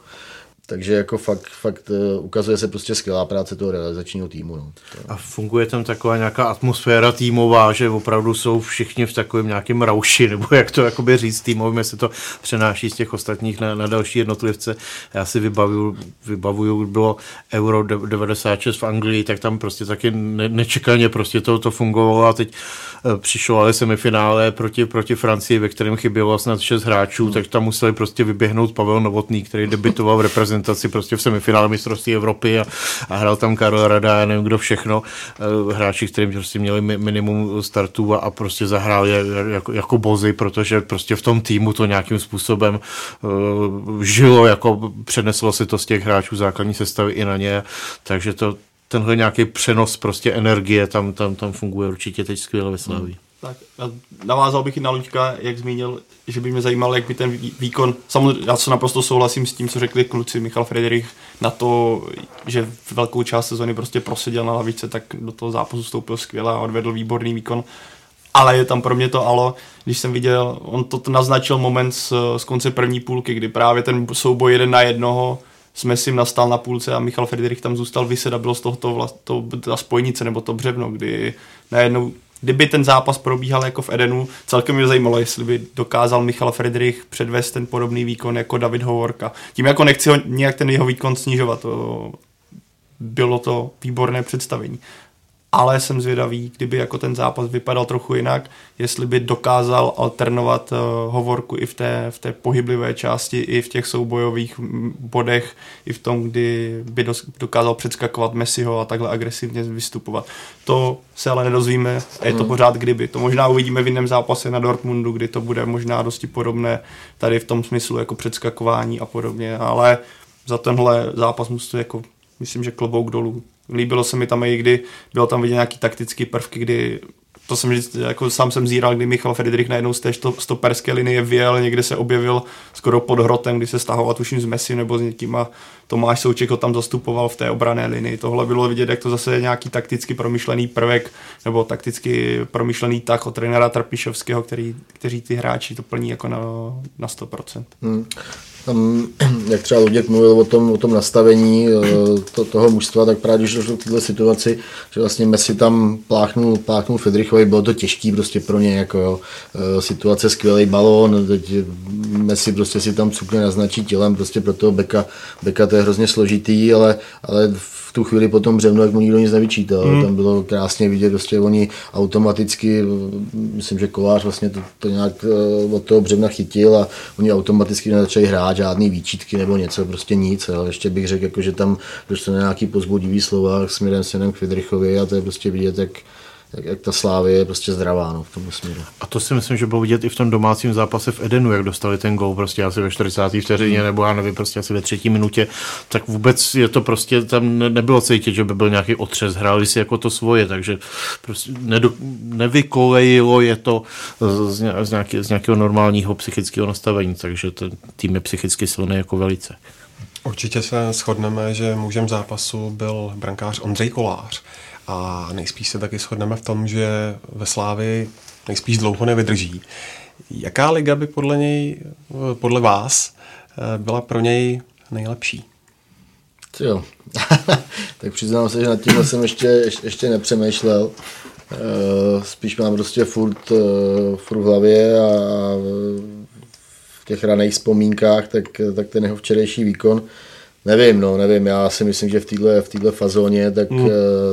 Takže jako fakt, fakt eh, ukazuje se prostě skvělá práce toho realizačního týmu. No. A funguje tam taková nějaká atmosféra týmová, že opravdu jsou všichni v takovém nějakém rauši, nebo jak to jakoby říct týmově se to přenáší z těch ostatních na, na další jednotlivce. Já si vybavuju, vybavuju bylo Euro 96 v Anglii, tak tam prostě taky ne, nečekaně prostě to, to fungovalo a teď eh, přišlo ale semifinále proti, proti Francii, ve kterém chybělo snad 6 hráčů, hmm. tak tam museli prostě vyběhnout Pavel Novotný, který debitoval v reprezentaci reprezentaci prostě v semifinále mistrovství Evropy a, a hrál tam Karel Rada, já nevím kdo všechno, eh, hráči, kteří prostě měli minimum startů a, a prostě zahráli jako, jako bozy, protože prostě v tom týmu to nějakým způsobem uh, žilo, jako přeneslo se to z těch hráčů základní sestavy i na ně, takže to tenhle nějaký přenos prostě energie tam, tam, tam funguje určitě teď skvěle ve Slavii. Hmm. Tak navázal bych i na Luďka, jak zmínil, že by mě zajímalo, jak by ten výkon, samozřejmě já se naprosto souhlasím s tím, co řekli kluci Michal Frederich na to, že v velkou část sezony prostě proseděl na lavice, tak do toho zápasu vstoupil skvěle a odvedl výborný výkon. Ale je tam pro mě to alo, když jsem viděl, on to naznačil moment z, z konce první půlky, kdy právě ten souboj jeden na jednoho s Messim nastal na půlce a Michal Friedrich tam zůstal vyset a bylo z toho to, vlast, to ta spojnice nebo to břevno, kdy najednou kdyby ten zápas probíhal jako v Edenu, celkem mě zajímalo, jestli by dokázal Michal Friedrich předvést ten podobný výkon jako David Hovorka. Tím jako nechci ho, nějak ten jeho výkon snižovat, to bylo to výborné představení ale jsem zvědavý, kdyby jako ten zápas vypadal trochu jinak, jestli by dokázal alternovat uh, hovorku i v té, v té pohyblivé části, i v těch soubojových bodech, i v tom, kdy by dokázal předskakovat Messiho a takhle agresivně vystupovat. To se ale nedozvíme, je to hmm. pořád kdyby. To možná uvidíme v jiném zápase na Dortmundu, kdy to bude možná dosti podobné tady v tom smyslu jako předskakování a podobně, ale za tenhle zápas musí jako myslím, že klobouk dolů. Líbilo se mi tam i kdy bylo tam vidět nějaký taktický prvky, kdy to jsem jako sám jsem zíral, kdy Michal Friedrich najednou z té stoperské linie vyjel, někde se objevil skoro pod hrotem, kdy se stahoval tuším z Messi nebo s někým a Tomáš Souček ho tam zastupoval v té obrané linii. Tohle bylo vidět, jak to zase je nějaký takticky promyšlený prvek nebo takticky promyšlený tak od trenéra Trpišovského, který, kteří ty hráči to plní jako na, na 100%. Hmm tam, jak třeba Luděk mluvil o tom, o tom nastavení eh, to, toho mužstva, tak právě když došlo k této situaci, že vlastně Messi tam pláchnul, pláchnul Fedrichovi, bylo to těžký prostě pro ně, jako jo, eh, situace skvělý balón, teď Messi prostě si tam cukne naznačí tělem, prostě pro toho Beka, Beka to je hrozně složitý, ale, ale v tu chvíli po tom břevnu, jak mu nikdo nic nevyčítal. Hmm. Tam bylo krásně vidět, prostě oni automaticky, myslím, že Kolář vlastně to, to nějak eh, od toho břevna chytil a oni automaticky nezačali hrát žádný výčitky nebo něco, prostě nic. Ale ještě bych řekl, jako, že tam dostane nějaký pozbudivý slova směrem směrem k Fidrichovi a to je prostě vidět, jak, jak, jak ta slávy je prostě zdravá no, v tom směru. A to si myslím, že bylo vidět i v tom domácím zápase v Edenu, jak dostali ten gol prostě asi ve 40. vteřině, nebo já nevím, prostě asi ve třetí minutě, tak vůbec je to prostě, tam nebylo cítit, že by byl nějaký otřes, hráli si jako to svoje, takže prostě nedo, nevykolejilo je to z, z, nějaký, z nějakého normálního psychického nastavení, takže ten tým je psychicky silný jako velice. Určitě se shodneme, že mužem zápasu byl brankář Ondřej Kolář. A nejspíš se taky shodneme v tom, že ve Slávi nejspíš dlouho nevydrží. Jaká liga by podle něj, podle vás, byla pro něj nejlepší? Jo, tak přiznám se, že nad tím jsem ještě, ještě nepřemýšlel. Spíš mám prostě furt, furt v hlavě a v těch raných vzpomínkách, tak, tak ten jeho včerejší výkon Nevím, no, nevím, já si myslím, že v této v týhle fazóně, tak, mm.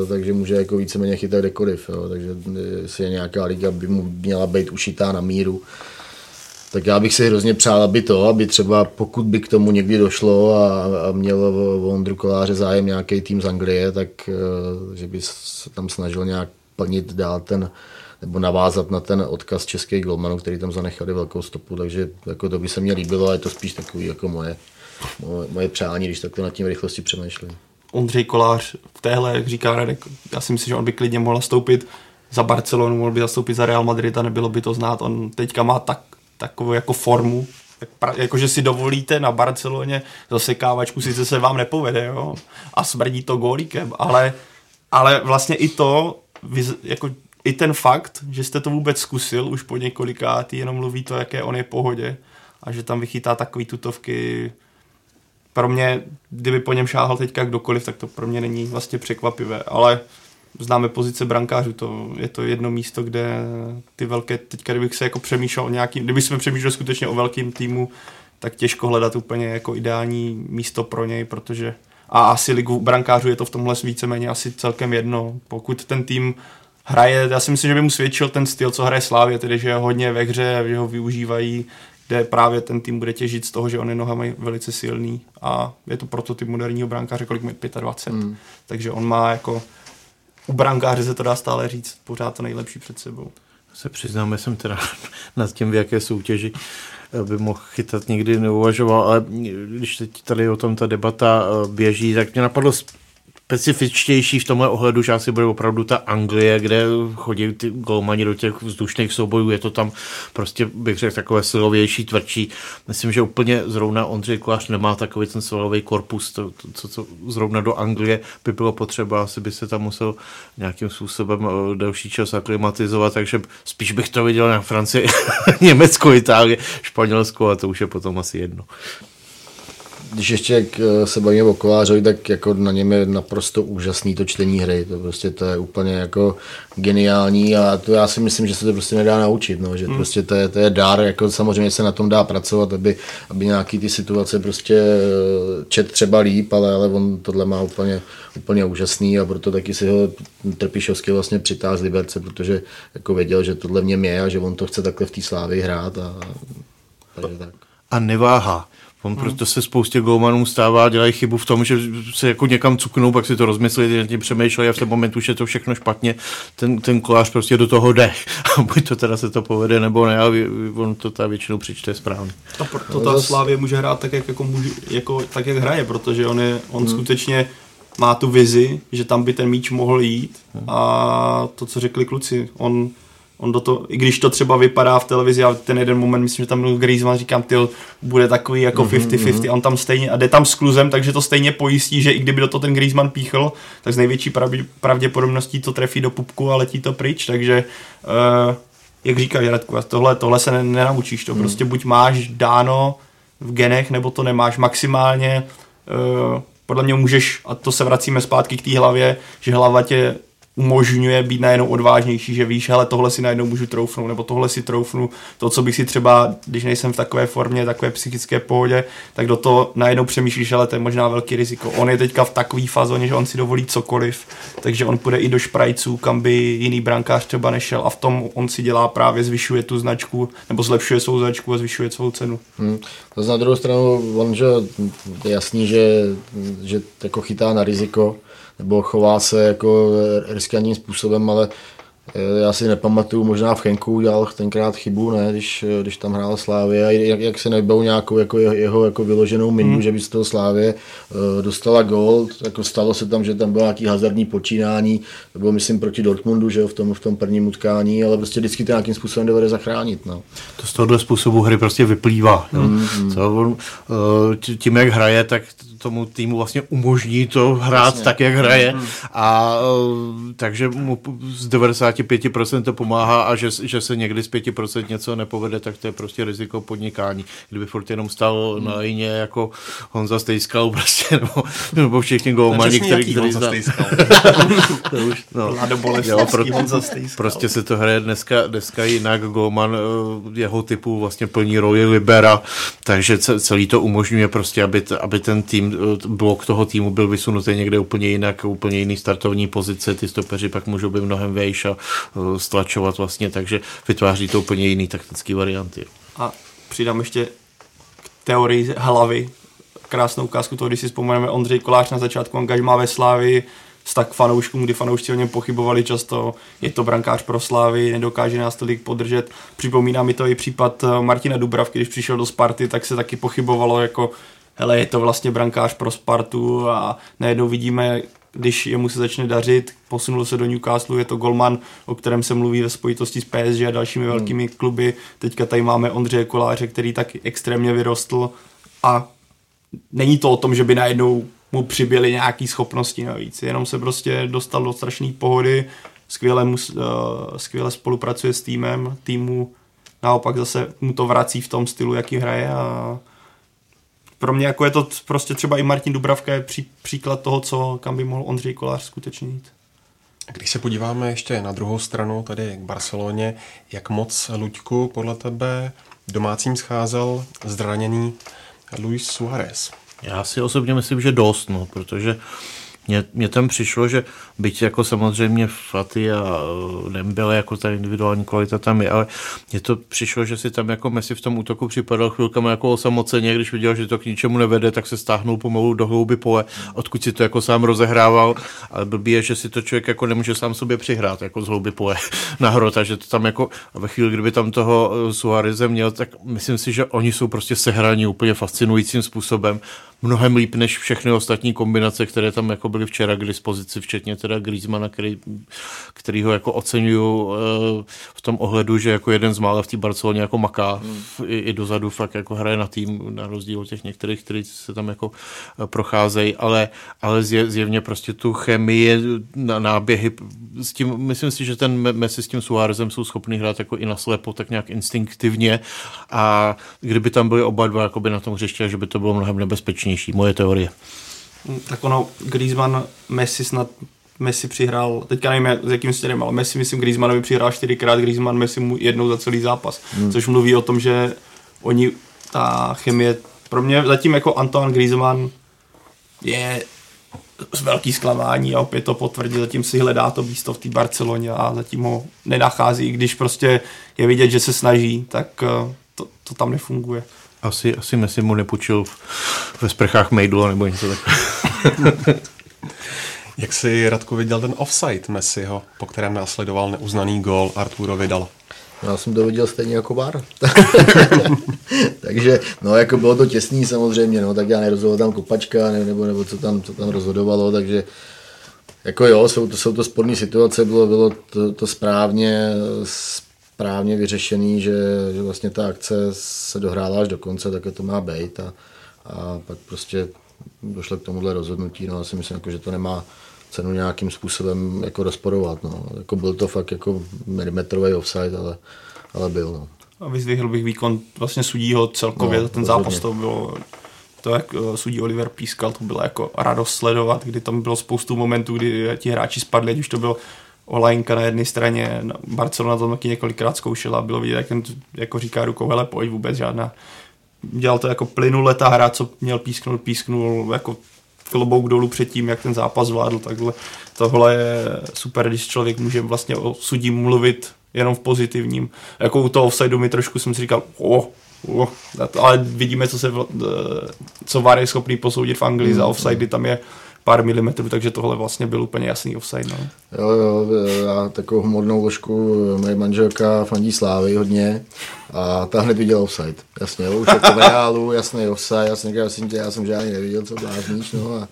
takže může jako víceméně chytat kdekoliv, jo, takže jestli je nějaká liga, by mu měla být ušitá na míru, tak já bych si hrozně přál, aby to, aby třeba pokud by k tomu někdy došlo a, a měl o Ondru Koláře zájem nějaký tým z Anglie, tak eh, že by se tam snažil nějak plnit dál ten, nebo navázat na ten odkaz českých golmanů, který tam zanechali velkou stopu, takže jako to by se mně líbilo a je to spíš takový jako moje moje, přání, když takto nad tím rychlosti přemýšlím. Ondřej Kolář v téhle, jak říká Radek, já si myslím, že on by klidně mohl stoupit za Barcelonu, mohl by zastoupit za Real Madrid a nebylo by to znát. On teďka má tak, takovou jako formu, jakože si dovolíte na Barceloně zasekávačku, sice se vám nepovede, jo, a smrdí to gólíkem, ale, ale vlastně i to, jako i ten fakt, že jste to vůbec zkusil už po několikátý, jenom mluví to, jaké on je pohodě a že tam vychytá takový tutovky, pro mě, kdyby po něm šáhal teďka kdokoliv, tak to pro mě není vlastně překvapivé, ale známe pozice brankářů, to je to jedno místo, kde ty velké, teďka kdybych se jako přemýšlel o nějakým, kdyby jsme přemýšleli skutečně o velkým týmu, tak těžko hledat úplně jako ideální místo pro něj, protože a asi ligu brankářů je to v tomhle víceméně asi celkem jedno. Pokud ten tým hraje, já si myslím, že by mu svědčil ten styl, co hraje Slávě, tedy že je hodně ve hře, že ho využívají, kde právě ten tým bude těžit z toho, že on je nohama velice silný a je to prototyp moderního brankáře, kolik mi 25. Mm. Takže on má jako u brankáře se to dá stále říct, pořád to nejlepší před sebou. Se přiznám, já jsem teda nad tím, v jaké soutěži by mohl chytat, nikdy neuvažoval, ale když teď tady o tom ta debata eh, běží, tak mě napadlo specifičtější v tomhle ohledu, že asi bude opravdu ta Anglie, kde chodí ty golmani do těch vzdušných soubojů, je to tam prostě, bych řekl, takové silovější, tvrdší. Myslím, že úplně zrovna Ondřej Kolář nemá takový ten silový korpus, to, to, co, co zrovna do Anglie by bylo potřeba, asi by se tam musel nějakým způsobem eh, delší čas aklimatizovat, takže spíš bych to viděl na Francii, Německo, Itálii, Španělsko a to už je potom asi jedno když ještě eh, se bavíme o Kovářovi, tak jako na něm je naprosto úžasný to čtení hry. To prostě to je úplně jako geniální a to já si myslím, že se to prostě nedá naučit, no, že hmm. prostě to je, to je dár, jako samozřejmě se na tom dá pracovat, aby, aby nějaký ty situace prostě eh, čet třeba líp, ale, ale on tohle má úplně, úplně úžasný a proto taky si ho Trpišovský vlastně přitáhl z Liberce, protože jako věděl, že tohle v něm je a že on to chce takhle v té slávě hrát a, takže tak. A neváha On hmm. prostě se spoustě golmanů stává, dělají chybu v tom, že se jako někam cuknou, pak si to rozmyslí, že tím přemýšlejí a v ten moment už je to všechno špatně. Ten, ten kolář prostě do toho jde. A buď to teda se to povede, nebo ne, a on to ta většinou přečte správně. A proto ta Slávě může hrát tak, jak, jako může, jako, tak, jak hraje, protože on, je, on hmm. skutečně má tu vizi, že tam by ten míč mohl jít hmm. a to, co řekli kluci, on on do toho, i když to třeba vypadá v televizi, ale ten jeden moment, myslím, že tam byl Griezmann, říkám, ty bude takový jako 50-50, mm-hmm. on tam stejně, a jde tam s kluzem, takže to stejně pojistí, že i kdyby do toho ten Griezmann píchl, tak s největší pravděpodobností to trefí do pupku a letí to pryč, takže uh, jak říkáš, Radku, tohle, tohle se nenaučíš, to mm. prostě buď máš dáno v genech, nebo to nemáš maximálně, uh, podle mě můžeš, a to se vracíme zpátky k té hlavě, že hlava tě umožňuje být najednou odvážnější, že víš, hele, tohle si najednou můžu troufnout, nebo tohle si troufnu, to, co bych si třeba, když nejsem v takové formě, takové psychické pohodě, tak do toho najednou přemýšlíš, ale to je možná velký riziko. On je teďka v takové fazóně, že on si dovolí cokoliv, takže on půjde i do šprajců, kam by jiný brankář třeba nešel a v tom on si dělá právě, zvyšuje tu značku, nebo zlepšuje svou značku a zvyšuje svou cenu. Hmm. To na druhou stranu, on, že je jasný, že, že jako chytá na riziko, nebo chová se jako riskantním způsobem, ale Eh, já si nepamatuju, možná v Chenku udělal tenkrát chybu, ne, když, eh, když tam hrál Slávě a jak, jak se nebou nějakou jako jeho jako vyloženou minu, hmm. že by z toho Slávě uh, dostala gol, jako stalo se tam, že tam bylo nějaký hazardní počínání, to bylo myslím proti Dortmundu, že jo, v tom, v tom prvním utkání, ale prostě vždycky to nějakým způsobem dovede zachránit. No. To z tohohle způsobu hry prostě vyplývá. Hmm, hmm. Co on, tím, jak hraje, tak tomu týmu vlastně umožní to hrát Jasně. tak, jak hraje. Hmm. A uh, takže mu z 95% to pomáhá a že, že se někdy z 5% něco nepovede, tak to je prostě riziko podnikání. Kdyby furt jenom stál hmm. na jině jako Honza Stejskal prostě, nebo, nebo všichni golmani, který, který zná. to už, no. jo, pro, Honza Prostě se to hraje dneska, dneska jinak. Golman uh, jeho typu vlastně plní roli libera, takže celý to umožňuje prostě, aby, aby ten tým blok toho týmu byl vysunutý někde úplně jinak, úplně jiný startovní pozice, ty stopeři pak můžou být mnohem vejš a uh, stlačovat vlastně, takže vytváří to úplně jiný taktický varianty. A přidám ještě k teorii hlavy krásnou ukázku toho, když si vzpomeneme Ondřej Kolář na začátku angažmá ve Slávi, tak fanouškům, kdy fanoušci o něm pochybovali často, je to brankář pro Slávy, nedokáže nás tolik podržet. Připomíná mi to i případ uh, Martina Dubravky, když přišel do Sparty, tak se taky pochybovalo, jako hele, je to vlastně brankář pro Spartu a najednou vidíme, když jemu se začne dařit, posunul se do Newcastle, je to golman, o kterém se mluví ve spojitosti s PSG a dalšími hmm. velkými kluby. Teďka tady máme Ondřeje Koláře, který tak extrémně vyrostl a není to o tom, že by najednou mu přibyly nějaké schopnosti navíc, jenom se prostě dostal do strašné pohody, skvěle, mu, uh, skvěle spolupracuje s týmem, týmu naopak zase mu to vrací v tom stylu, jaký hraje a pro mě jako je to prostě třeba i Martin Dubravka je pří, příklad toho, co, kam by mohl Ondřej Kolář skutečně jít. Když se podíváme ještě na druhou stranu, tady k Barceloně, jak moc Luďku podle tebe domácím scházel zraněný Luis Suarez? Já si osobně myslím, že dost, no, protože mně, mně tam přišlo, že byť jako samozřejmě Faty a Dembele, jako ta individuální kvalita tam je, ale mně to přišlo, že si tam jako Messi v tom útoku připadal chvilkama jako osamoceně, když viděl, že to k ničemu nevede, tak se stáhnul pomalu do hlouby pole, odkud si to jako sám rozehrával, ale blbý je, že si to člověk jako nemůže sám sobě přihrát, jako z hlouby pole na hrota, že to tam jako ve chvíli, kdyby tam toho eh, Suareze měl, tak myslím si, že oni jsou prostě sehraní úplně fascinujícím způsobem. Mnohem líp než všechny ostatní kombinace, které tam jako byly včera k dispozici, včetně teda Griezmana, který, který ho jako oceňuju eh, v tom ohledu, že jako jeden z mála v té Barceloně jako maká hmm. i, i dozadu fakt jako hraje na tým, na rozdíl od těch některých, kteří se tam jako eh, procházejí, ale, ale zjevně prostě tu chemii na náběhy s tím, myslím si, že ten Messi s tím Suárezem jsou schopni hrát jako i naslepo, tak nějak instinktivně a kdyby tam byli oba dva jakoby na tom hřiště, že by to bylo mnohem nebezpečnější, moje teorie. Tak ono, Griezmann, Messi snad Messi přihrál, teďka nevím, s jakým stěrem, ale Messi, myslím, Griezmannovi přihrál čtyřikrát, Griezmann Messi mu jednou za celý zápas, hmm. což mluví o tom, že oni, ta chemie, pro mě zatím jako Antoine Griezmann je z velký zklamání a opět to potvrdí, zatím si hledá to místo v té Barceloně a zatím ho nenachází, když prostě je vidět, že se snaží, tak eh, to, to tam nefunguje. Asi, asi Messi mu nepůjčil ve sprchách Mejdula nebo něco takového. Jak si Radku viděl ten offside Messiho, po kterém následoval neuznaný gol Arturo Vidal? Já jsem to viděl stejně jako bar. Takže, no, jako bylo to těsný samozřejmě, no, tak já nerozhodoval tam kopačka, nebo, nebo, nebo co, tam, co tam rozhodovalo, takže jako jo, jsou to, jsou to sporné situace, bylo, bylo to, to správně, správně vyřešený, že, že vlastně ta akce se dohrála až do konce, tak to má být a, a pak prostě došlo k tomuhle rozhodnutí, no, já si myslím, jako, že to nemá cenu nějakým způsobem jako rozporovat, no. Jako byl to fakt jako milimetrový offside, ale, ale byl, no. A vyzvihl bych výkon vlastně sudího celkově, no, ten zápas to bylo to, jak eh, sudí Oliver pískal, to bylo jako radost sledovat, kdy tam bylo spoustu momentů, kdy ti hráči spadli, ať už to bylo Olajnka na jedné straně, Barcelona to taky několikrát zkoušela, bylo vidět, jak ten, jako říká rukou, hele, pojď vůbec žádná. Dělal to jako plynule ta hra, co měl písknout, písknul, jako klobouk dolů před tím, jak ten zápas zvládl, takhle. Tohle je super, když člověk může vlastně o sudí mluvit jenom v pozitivním. Jako u toho offsideu mi trošku jsem si říkal, oh, oh, ale vidíme, co se co VAR je schopný posoudit v Anglii mm, za offside, tam je pár milimetrů, takže tohle vlastně byl úplně jasný offside. No. Jo, jo, já takovou humornou ložku, moje manželka fandí Slávy hodně a ta hned viděla offside. Jasně, už v reálu, jasný offside, já jsem jasně, tě, já jsem žádný neviděl, co blázníš, no a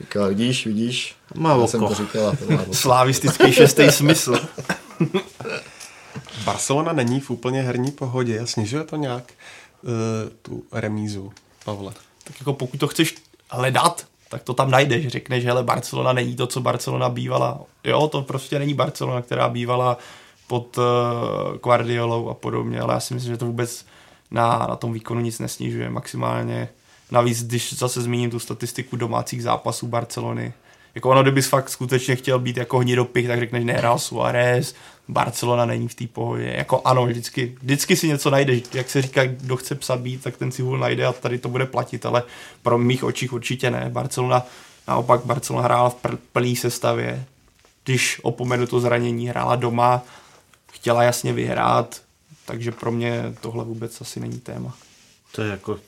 říkal, vidíš, vidíš, Má já jsem to říkala. Slavistický šestý smysl. Barcelona není v úplně herní pohodě a snižuje to nějak uh, tu remízu, Pavle? Tak jako pokud to chceš hledat, tak to tam najdeš. Řekneš, že hele, Barcelona není to, co Barcelona bývala. Jo, to prostě není Barcelona, která bývala pod uh, Guardiolou a podobně, ale já si myslím, že to vůbec na, na tom výkonu nic nesnižuje maximálně. Navíc, když zase zmíním tu statistiku domácích zápasů Barcelony, jako ono, kdybys fakt skutečně chtěl být jako hnidopich, tak řekneš, nehrál Suarez, Barcelona není v té pohodě. Jako ano, vždycky, vždycky si něco najdeš. Jak se říká, kdo chce psa být, tak ten si hůl najde a tady to bude platit, ale pro mých očích určitě ne. Barcelona, naopak Barcelona hrála v plný sestavě. Když opomenu to zranění, hrála doma, chtěla jasně vyhrát, takže pro mě tohle vůbec asi není téma. To je jako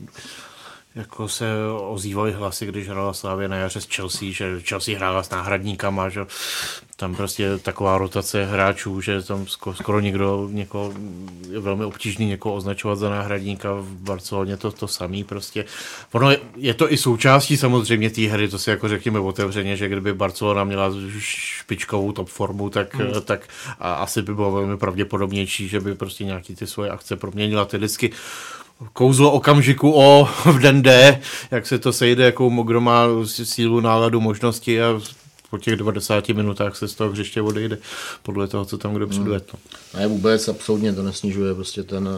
jako se ozývaly hlasy, když hrála Slávě na jaře s Chelsea, že Chelsea hrála s náhradníkama, že tam prostě taková rotace hráčů, že tam skoro někdo, někoho, je velmi obtížný někoho označovat za náhradníka v Barceloně to, to samý prostě. Ono je, je to i součástí samozřejmě té hry, to si jako řekněme otevřeně, že kdyby Barcelona měla špičkovou top formu, tak, hmm. tak a asi by bylo velmi pravděpodobnější, že by prostě nějaký ty svoje akce proměnila. Ty vždycky kouzlo okamžiku o v den D, jak se to sejde, jakou kdo má sílu, náladu, možnosti a po těch 90 minutách se z toho hřiště odejde podle toho, co tam kdo předvede. Hmm. Ne, vůbec absolutně to nesnižuje prostě ten,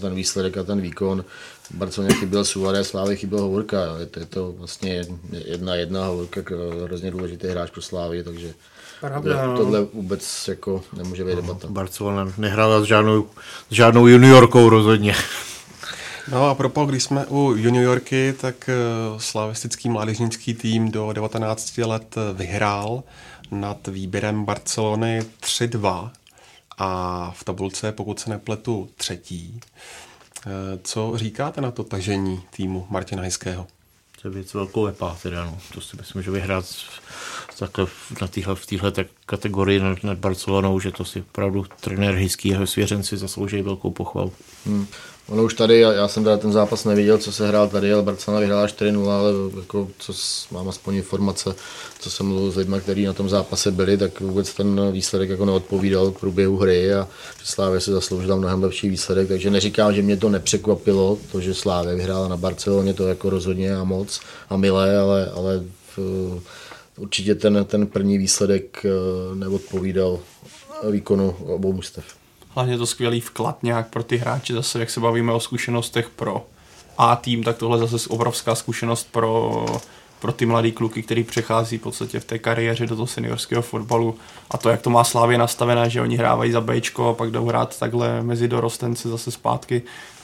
ten výsledek a ten výkon. Barceloně chyběl Suárez, Slávy chyběl Hovorka. Je to, je to vlastně jedna jedna Hovorka, hrozně důležitý hráč pro Slávy, takže Pravda, no. tohle vůbec jako nemůže být debata. Barcelona nehrála s žádnou, s žádnou juniorkou rozhodně. No a propo, když jsme u juniorky, tak eh, slavistický mládežnický tým do 19 let vyhrál nad výběrem Barcelony 3-2 a v tabulce, pokud se nepletu, třetí. Eh, co říkáte na to tažení týmu Martina Hejského? To je věc velkou lepá, teda, no. To si myslím, že vyhrát takhle na týhle, v téhle kategorii nad, nad Barcelonou, že to si opravdu trenér Hejský a jeho svěřenci zaslouží velkou pochvalu. Hmm. Ono už tady, já, jsem teda ten zápas neviděl, co se hrál tady, ale Barcelona vyhrála 4-0, ale jako, co mám aspoň informace, co jsem mluvil s lidmi, kteří na tom zápase byli, tak vůbec ten výsledek jako neodpovídal k průběhu hry a že Slávě se zasloužila mnohem lepší výsledek, takže neříkám, že mě to nepřekvapilo, to, že Slávě vyhrála na Barceloně, to jako rozhodně a moc a milé, ale, ale v, určitě ten, ten první výsledek eh, neodpovídal výkonu obou mustev hlavně to skvělý vklad nějak pro ty hráče, zase jak se bavíme o zkušenostech pro A tým, tak tohle zase obrovská zkušenost pro, pro ty mladý kluky, který přechází v podstatě v té kariéře do toho seniorského fotbalu. A to, jak to má Slávě nastavené, že oni hrávají za Bčko a pak jdou hrát takhle mezi dorostence zase zpátky,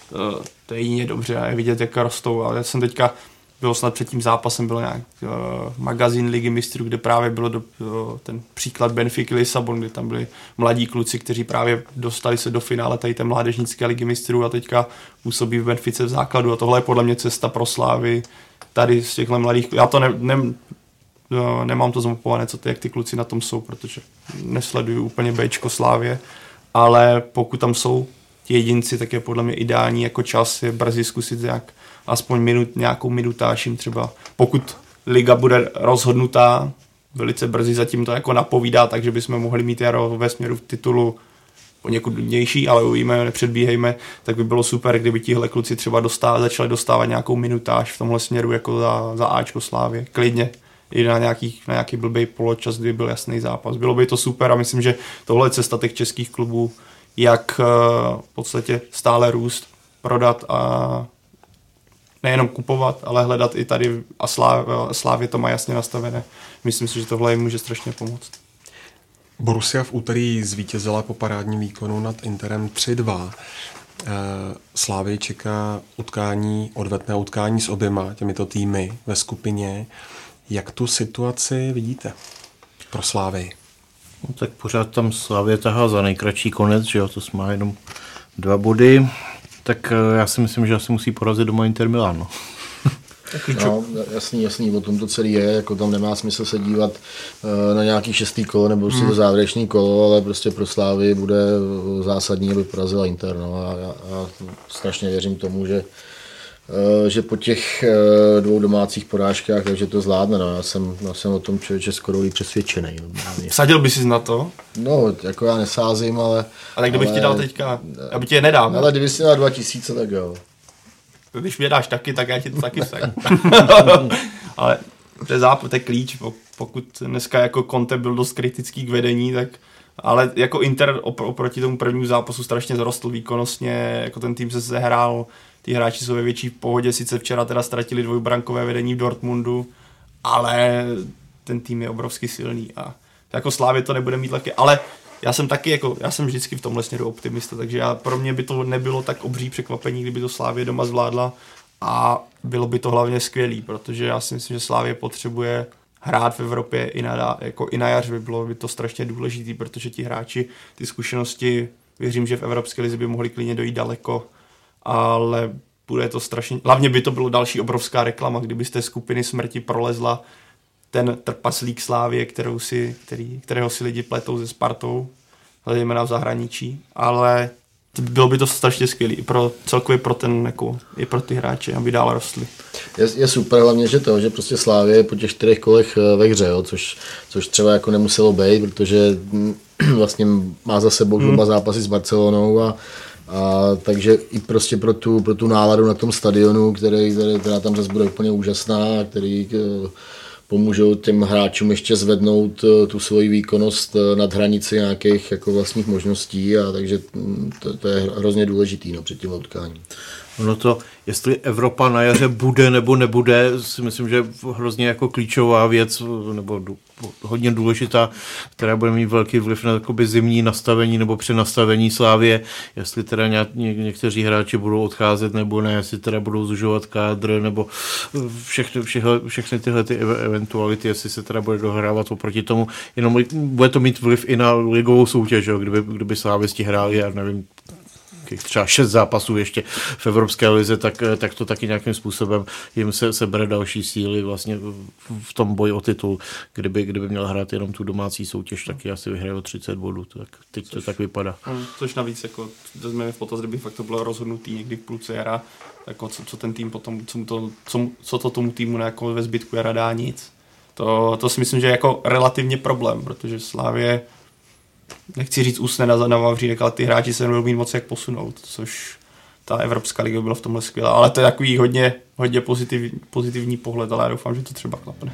to, to je jině dobře a je vidět, jak rostou. A já jsem teďka bylo snad před tím zápasem, byl nějak uh, magazín Ligy mistrů, kde právě bylo do, uh, ten příklad Benfica Lisabon, kde tam byli mladí kluci, kteří právě dostali se do finále tady té mládežnické Ligy mistrů a teďka působí v Benfice v základu. A tohle je podle mě cesta pro Slávy tady z těchto mladých, já to ne, ne, no, nemám to zmapované, co ty, jak ty kluci na tom jsou, protože nesleduju úplně Bčko Slávě, ale pokud tam jsou ti jedinci, tak je podle mě ideální jako čas je brzy zkusit jak aspoň minut, nějakou minutáž jim třeba, pokud liga bude rozhodnutá, velice brzy zatím to jako napovídá, takže bychom mohli mít jaro ve směru v titulu poněkud dudnější, ale uvíme, nepředbíhejme, tak by bylo super, kdyby tihle kluci třeba dostá, začali dostávat nějakou minutáž v tomhle směru jako za, za Ačko Slávě. Klidně i na nějaký, na nějaký blbý poločas, kdy byl jasný zápas. Bylo by to super a myslím, že tohle je cesta těch českých klubů, jak eh, v podstatě stále růst, prodat a nejenom kupovat, ale hledat i tady a Slávě, Slávě to má jasně nastavené. Myslím si, že tohle jim může strašně pomoct. Borussia v úterý zvítězila po parádním výkonu nad Interem 3-2. Slávy čeká utkání, odvetné utkání s oběma těmito týmy ve skupině. Jak tu situaci vidíte pro Slávy? No, tak pořád tam Slávě tahá za nejkratší konec, že jo, to má jenom dva body. Tak eh, já si myslím, že asi musí porazit doma Inter Milan. No. No, jasný, jasný, o tom to celý je, jako tam nemá smysl se dívat uh, na nějaký šestý kolo nebo prostě hmm. to závěrečný kolo, ale prostě pro Slávy bude zásadní, aby porazila Inter. No. A já, já strašně věřím tomu, že eh, že po těch eh, dvou domácích porážkách, takže to zvládne. No. Já, jsem, já jsem o tom člověče skoro i přesvědčený. Sadil by si na to? No, jako já nesázím, ale... Ale kdo bych ti dal teďka? Aby ti je nedám. Ale kdyby si na 2000, tak jo. Když mě dáš taky, tak já ti to taky sejím. Ale to je západ, to je klíč. Pokud dneska jako Conte byl dost kritický k vedení, tak ale jako Inter opr- oproti tomu prvnímu zápasu strašně zrostl výkonnostně, jako ten tým se sehrál, ty hráči jsou ve větší pohodě, sice včera teda ztratili dvojbrankové vedení v Dortmundu, ale ten tým je obrovsky silný a jako Slávě to nebude mít lehké, ale já jsem taky jako, já jsem vždycky v tomhle směru optimista, takže já, pro mě by to nebylo tak obří překvapení, kdyby to Slávě doma zvládla a bylo by to hlavně skvělý, protože já si myslím, že Slávě potřebuje hrát v Evropě i na, jako i na jař by bylo by to strašně důležitý, protože ti hráči ty zkušenosti, věřím, že v Evropské lize by mohli klidně dojít daleko, ale bude to strašně, hlavně by to bylo další obrovská reklama, kdyby z té skupiny smrti prolezla ten trpaslík Slávě, kterou si, který, kterého si lidi pletou se Spartou, zejména v zahraničí, ale bylo by to strašně skvělé i pro celkově pro ten, jako, i pro ty hráče, aby dál rostli. Je, je super hlavně, že to, že prostě Slávě je po těch čtyřech kolech eh, ve hře, jo, což, což třeba jako nemuselo být, protože vlastně má za sebou hmm. dva zápasy s Barcelonou a, a takže i prostě pro tu, pro tu náladu na tom stadionu, který, který, která tam zase bude úplně úžasná, který eh, pomůžou těm hráčům ještě zvednout eh, tu svoji výkonnost eh, nad hranici nějakých jako vlastních možností a takže mm, to, to je hrozně důležitý no, před tím utkáním. Ono to, jestli Evropa na jaře bude nebo nebude, si myslím, že je hrozně jako klíčová věc, nebo hodně důležitá, která bude mít velký vliv na takoby zimní nastavení nebo přenastavení Slávě, jestli teda ně, ně, někteří hráči budou odcházet nebo ne, jestli teda budou zužovat kádr nebo všechny, všechny, všechny tyhle ty eventuality, jestli se teda bude dohrávat oproti tomu, jenom bude to mít vliv i na ligovou soutěž, kdyby, kdyby Slávisti hráli, já nevím, nějakých třeba šest zápasů ještě v Evropské lize, tak, eh, tak to taky nějakým způsobem jim se sebere další síly vlastně v tom boji o titul. Kdyby, kdyby měl hrát jenom tu domácí soutěž, tak asi vyhraje o 30 bodů. Tak teď což, to tak vypadá. No, což navíc, jako, vezmeme v potaz, kdyby fakt to bylo rozhodnutý někdy v půlce jara, jako co, co ten tým potom, co, to, co, co to tomu týmu jako ve zbytku jara dá nic. To, to si myslím, že je jako relativně problém, protože Slávě nechci říct usne na, na Vavřínek, ale ty hráči se nebudou mít moc jak posunout, což ta Evropská liga byla v tomhle skvělá, ale to je takový hodně, hodně pozitiv, pozitivní pohled, ale já doufám, že to třeba klapne.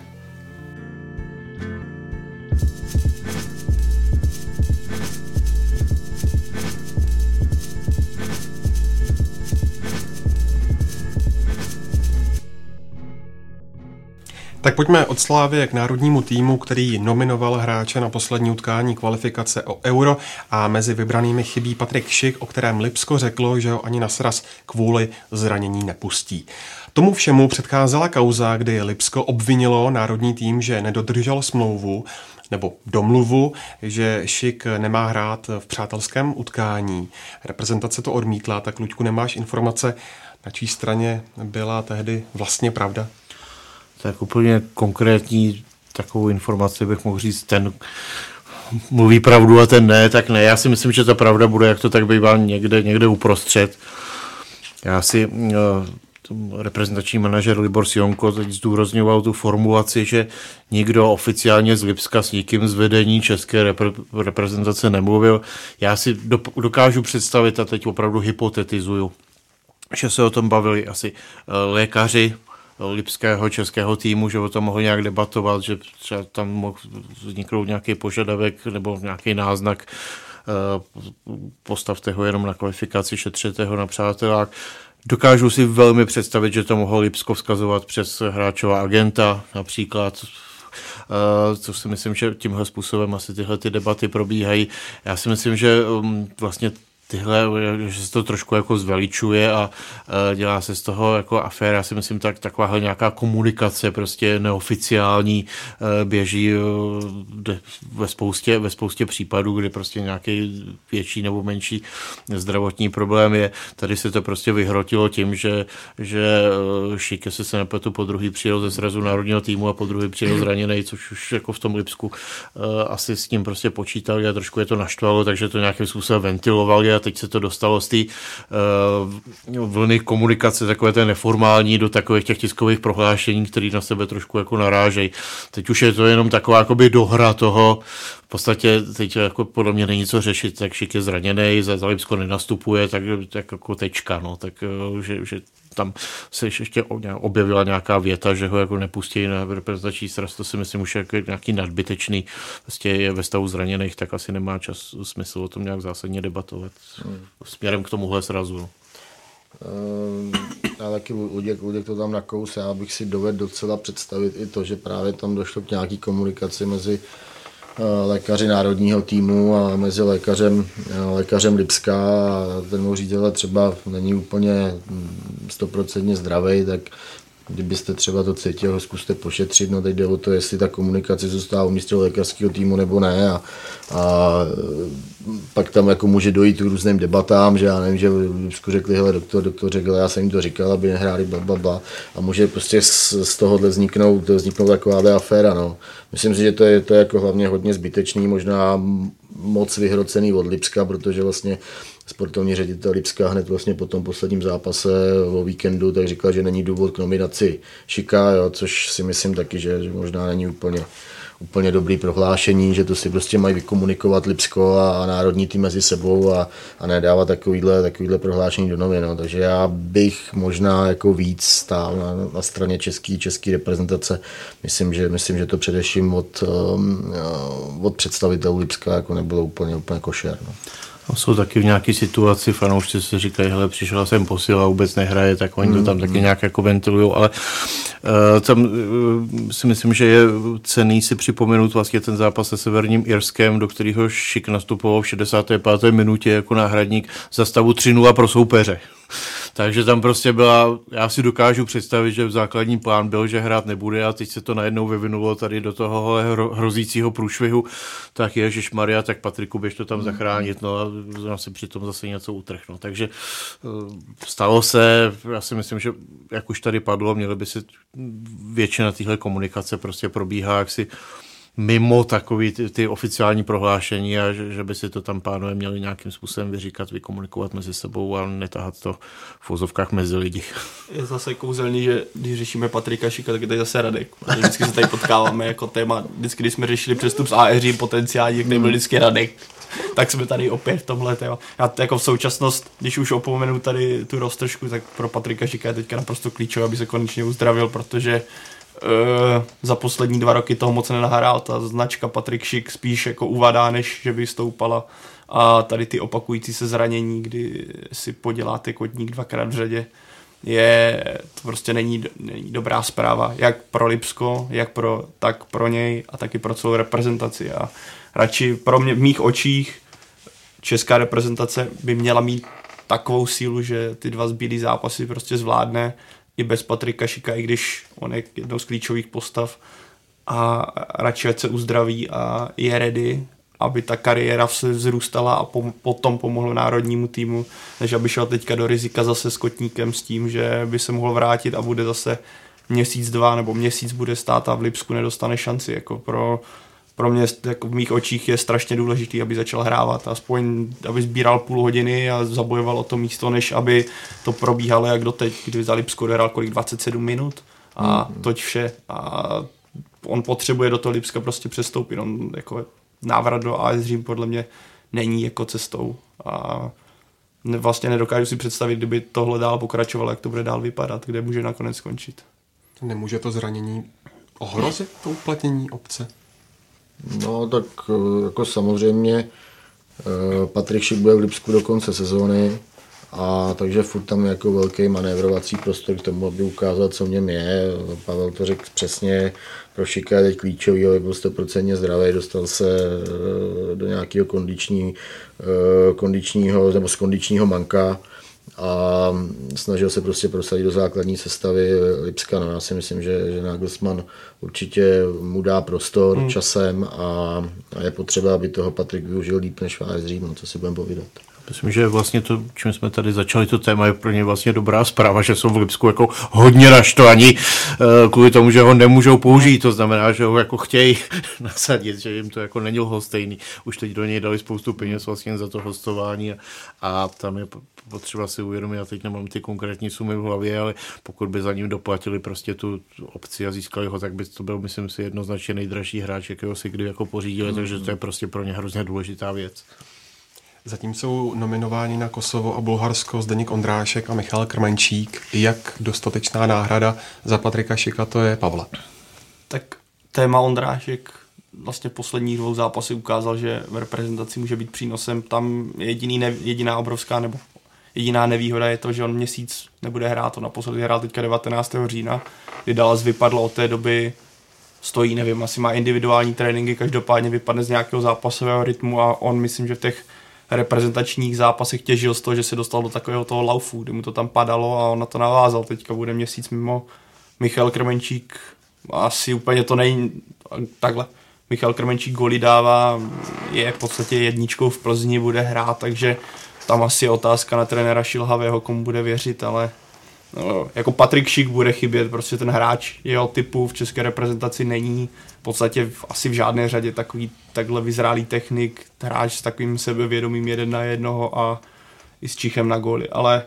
Tak pojďme od Slávy k národnímu týmu, který nominoval hráče na poslední utkání kvalifikace o euro a mezi vybranými chybí Patrik Šik, o kterém Lipsko řeklo, že ho ani na sraz kvůli zranění nepustí. Tomu všemu předcházela kauza, kdy Lipsko obvinilo národní tým, že nedodržel smlouvu nebo domluvu, že Šik nemá hrát v přátelském utkání. Reprezentace to odmítla, tak Luďku, nemáš informace, na čí straně byla tehdy vlastně pravda? Tak úplně konkrétní takovou informaci bych mohl říct, ten mluví pravdu a ten ne, tak ne. Já si myslím, že ta pravda bude, jak to tak bývá někde, někde uprostřed. Já si uh, reprezentační manažer Libor Sionko teď zdůrazňoval tu formulaci, že nikdo oficiálně z Lipska s nikým z vedení české repre- reprezentace nemluvil. Já si do, dokážu představit, a teď opravdu hypotetizuju, že se o tom bavili asi uh, lékaři lipského českého týmu, že o tom mohli nějak debatovat, že třeba tam mohl vzniknout nějaký požadavek nebo nějaký náznak eh, postavte ho jenom na kvalifikaci, šetřete ho na přátelák. Dokážu si velmi představit, že to mohlo Lipsko vzkazovat přes hráčova agenta například. uh, což si myslím, že tímhle způsobem asi tyhle ty debaty probíhají. Já si myslím, že um, vlastně tyhle, že se to trošku jako zveličuje a dělá se z toho jako aféra, si myslím, tak takováhle nějaká komunikace prostě neoficiální e, běží e, ve spoustě, ve spoustě případů, kdy prostě nějaký větší nebo menší zdravotní problém je. Tady se to prostě vyhrotilo tím, že, že e, Šike se se nepletu po druhý přijel ze zrazu národního týmu a po druhý přijel zraněný, což už jako v tom Lipsku asi s tím prostě počítali a trošku je to naštvalo, takže to nějakým způsobem ventilovali a teď se to dostalo z té uh, vlny komunikace, takové té neformální, do takových těch tiskových prohlášení, které na sebe trošku jako narážejí. Teď už je to jenom taková jakoby dohra toho, v podstatě teď jako podle mě není co řešit, tak Šik je zraněný, za Zalipsko nenastupuje, tak, tak jako tečka, no, tak eh, že, že tam se ještě objevila nějaká věta, že ho jako nepustí na reprezentační sraz, to si myslím už jako nějaký nadbytečný, prostě je ve stavu zraněných, tak asi nemá čas smysl o tom nějak zásadně debatovat hmm. směrem k tomuhle srazu. No. Um, já taky Luděk, Luděk to tam nakous, já bych si dovedl docela představit i to, že právě tam došlo k nějaký komunikaci mezi lékaři národního týmu a mezi lékařem, eh, lékařem Lipska a ten můj ředitel třeba není úplně hm, stoprocentně zdravý, tak kdybyste třeba to cítil, zkuste pošetřit, no teď jde o to, jestli ta komunikace zůstává uvnitř lékařského týmu nebo ne a, a pak tam jako může dojít k různým debatám, že já nevím, že v řekli, hele, doktor, doktor řekl, já jsem jim to říkal, aby nehráli bla, bla, bla. A může prostě z, z tohohle vzniknout, vzniknout taková aféra, no. Myslím si, že to je, to je jako hlavně hodně zbytečný, možná moc vyhrocený od Lipska, protože vlastně sportovní ředitel Lipska hned vlastně po tom posledním zápase o víkendu tak říkal, že není důvod k nominaci Šika, jo, což si myslím taky, že, že možná není úplně úplně dobrý prohlášení, že to si prostě mají vykomunikovat Lipsko a, a národní tým mezi sebou a, a nedávat takovýhle, takovýhle prohlášení do novin. No. Takže já bych možná jako víc stál na, na straně české český reprezentace. Myslím že, myslím, že to především od, um, od představitelů Lipska jako nebylo úplně, úplně košer. No. No, jsou taky v nějaké situaci, fanoušci si říkají, hele, přišel jsem posil a vůbec nehraje, tak oni to tam taky mm. nějak jako ventilují, ale uh, tam uh, si myslím, že je cený si připomenout vlastně ten zápas se Severním Irskem, do kterého Šik nastupoval v 65. minutě jako náhradník za stavu 3-0 pro soupeře. Takže tam prostě byla, já si dokážu představit, že v základní plán byl, že hrát nebude a teď se to najednou vyvinulo tady do toho hrozícího průšvihu, tak Ježíš Maria, tak Patriku běž to tam zachránit, no a si přitom zase něco utrhnout. Takže eh, stalo se, já si myslím, že jak už tady padlo, měly by si většina téhle komunikace prostě probíhá, jak si mimo takový ty, ty oficiální prohlášení a že, že by si to tam pánové měli nějakým způsobem vyříkat, vykomunikovat mezi sebou a netahat to v vozovkách mezi lidi. Je zase kouzelný, že když řešíme Patrika Šika, tak je tady zase Radek. Vždycky se tady potkáváme jako téma, vždycky, když jsme řešili přestup z AEří potenciální, tak byl vždycky Radek. Tak jsme tady opět v tomhle téma. Já jako v současnost, když už opomenu tady tu roztržku, tak pro Patrika Šika je teďka naprosto klíčové, aby se konečně uzdravil, protože Uh, za poslední dva roky toho moc nenahrál. Ta značka Patrik Šik spíš jako uvadá, než že by stoupala. A tady ty opakující se zranění, kdy si poděláte kotník dvakrát v řadě, je, to prostě není, není dobrá zpráva, jak pro Lipsko, jak pro, tak pro něj a taky pro celou reprezentaci. A radši pro mě v mých očích česká reprezentace by měla mít takovou sílu, že ty dva zbylý zápasy prostě zvládne i bez Patrika Šika, i když on je jednou z klíčových postav a radši ať se uzdraví a je ready, aby ta kariéra se vzrůstala a pom- potom pomohlo národnímu týmu, než aby šel teďka do rizika zase s kotníkem s tím, že by se mohl vrátit a bude zase měsíc, dva nebo měsíc bude stát a v Lipsku nedostane šanci. Jako pro pro mě jako v mých očích je strašně důležitý, aby začal hrávat, aspoň aby sbíral půl hodiny a zabojoval o to místo, než aby to probíhalo jak doteď, kdy za Lipsko hrál kolik 27 minut a mm. toť vše a on potřebuje do toho Lipska prostě přestoupit, on jako návrat do AS Řím podle mě není jako cestou a vlastně nedokážu si představit, kdyby tohle dál pokračovalo, jak to bude dál vypadat, kde může nakonec skončit. Nemůže to zranění ohrozit to uplatnění obce? No tak eh, jako samozřejmě eh, Patrik Šik bude v Lipsku do konce sezóny A takže furt tam je jako velký manévrovací prostor k tomu, aby ukázal, co v něm je. Pavel to řekl přesně, pro Šika je teď klíčový, aby byl 100% zdravý, dostal se eh, do nějakého kondiční, kondičního nebo z kondičního manka a snažil se prostě prosadit do základní sestavy Lipska. No, já si myslím, že, že Nagelsmann určitě mu dá prostor hmm. časem a, a, je potřeba, aby toho Patrik využil líp než Váš no, co si budeme povídat. Myslím, že vlastně to, čím jsme tady začali, to téma je pro ně vlastně dobrá zpráva, že jsou v Lipsku jako hodně naštvaní eh, kvůli tomu, že ho nemůžou použít. To znamená, že ho jako chtějí nasadit, že jim to jako není hostejný. Už teď do něj dali spoustu peněz vlastně za to hostování a, a tam je potřeba si uvědomit, já teď nemám ty konkrétní sumy v hlavě, ale pokud by za ním doplatili prostě tu obci a získali ho, tak by to byl, myslím si, jednoznačně nejdražší hráč, jakého si kdy jako pořídili, mm. takže to je prostě pro ně hrozně důležitá věc. Zatím jsou nominováni na Kosovo a Bulharsko Zdeněk Ondrášek a Michal Krmenčík. Jak dostatečná náhrada za Patrika Šika to je, Pavle? Tak téma Ondrášek vlastně poslední dvou zápasy ukázal, že v reprezentaci může být přínosem. Tam jediný ne, jediná obrovská nebo jediná nevýhoda je to, že on měsíc nebude hrát. On naposledy hrál teďka 19. října, kdy Dallas vypadl od té doby stojí, nevím, asi má individuální tréninky, každopádně vypadne z nějakého zápasového rytmu a on myslím, že v těch reprezentačních zápasech těžil z toho, že se dostal do takového toho laufu, kdy mu to tam padalo a on na to navázal. Teďka bude měsíc mimo Michal Krmenčík, asi úplně to není takhle. Michal Krmenčík goli dává, je v podstatě jedničkou v Plzni, bude hrát, takže tam asi je otázka na trenéra Šilhavého, komu bude věřit, ale no, jako Patrik Šik bude chybět, prostě ten hráč jeho typu v české reprezentaci není v podstatě v, asi v žádné řadě takový takhle vyzrálý technik, hráč s takovým sebevědomým jeden na jednoho a i s Čichem na góly, ale,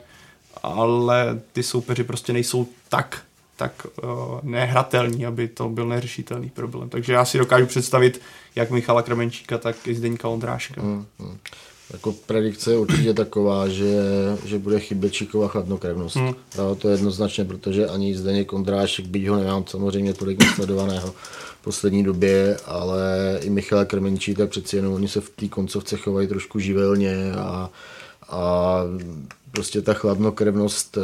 ale ty soupeři prostě nejsou tak tak uh, nehratelní, aby to byl neřešitelný problém. Takže já si dokážu představit jak Michala Krmenčíka, tak i Zdeňka Ondráška. Mm, mm. Jako predikce je určitě taková, že, že bude chybět Číková chladnokrevnost. Hmm. to je jednoznačně, protože ani Zdeněk Kondrášek, byť ho nemám samozřejmě tolik nasledovaného v poslední době, ale i Michal Krmenčí, tak přeci jenom oni se v té koncovce chovají trošku živelně a, a prostě ta chladnokrevnost uh,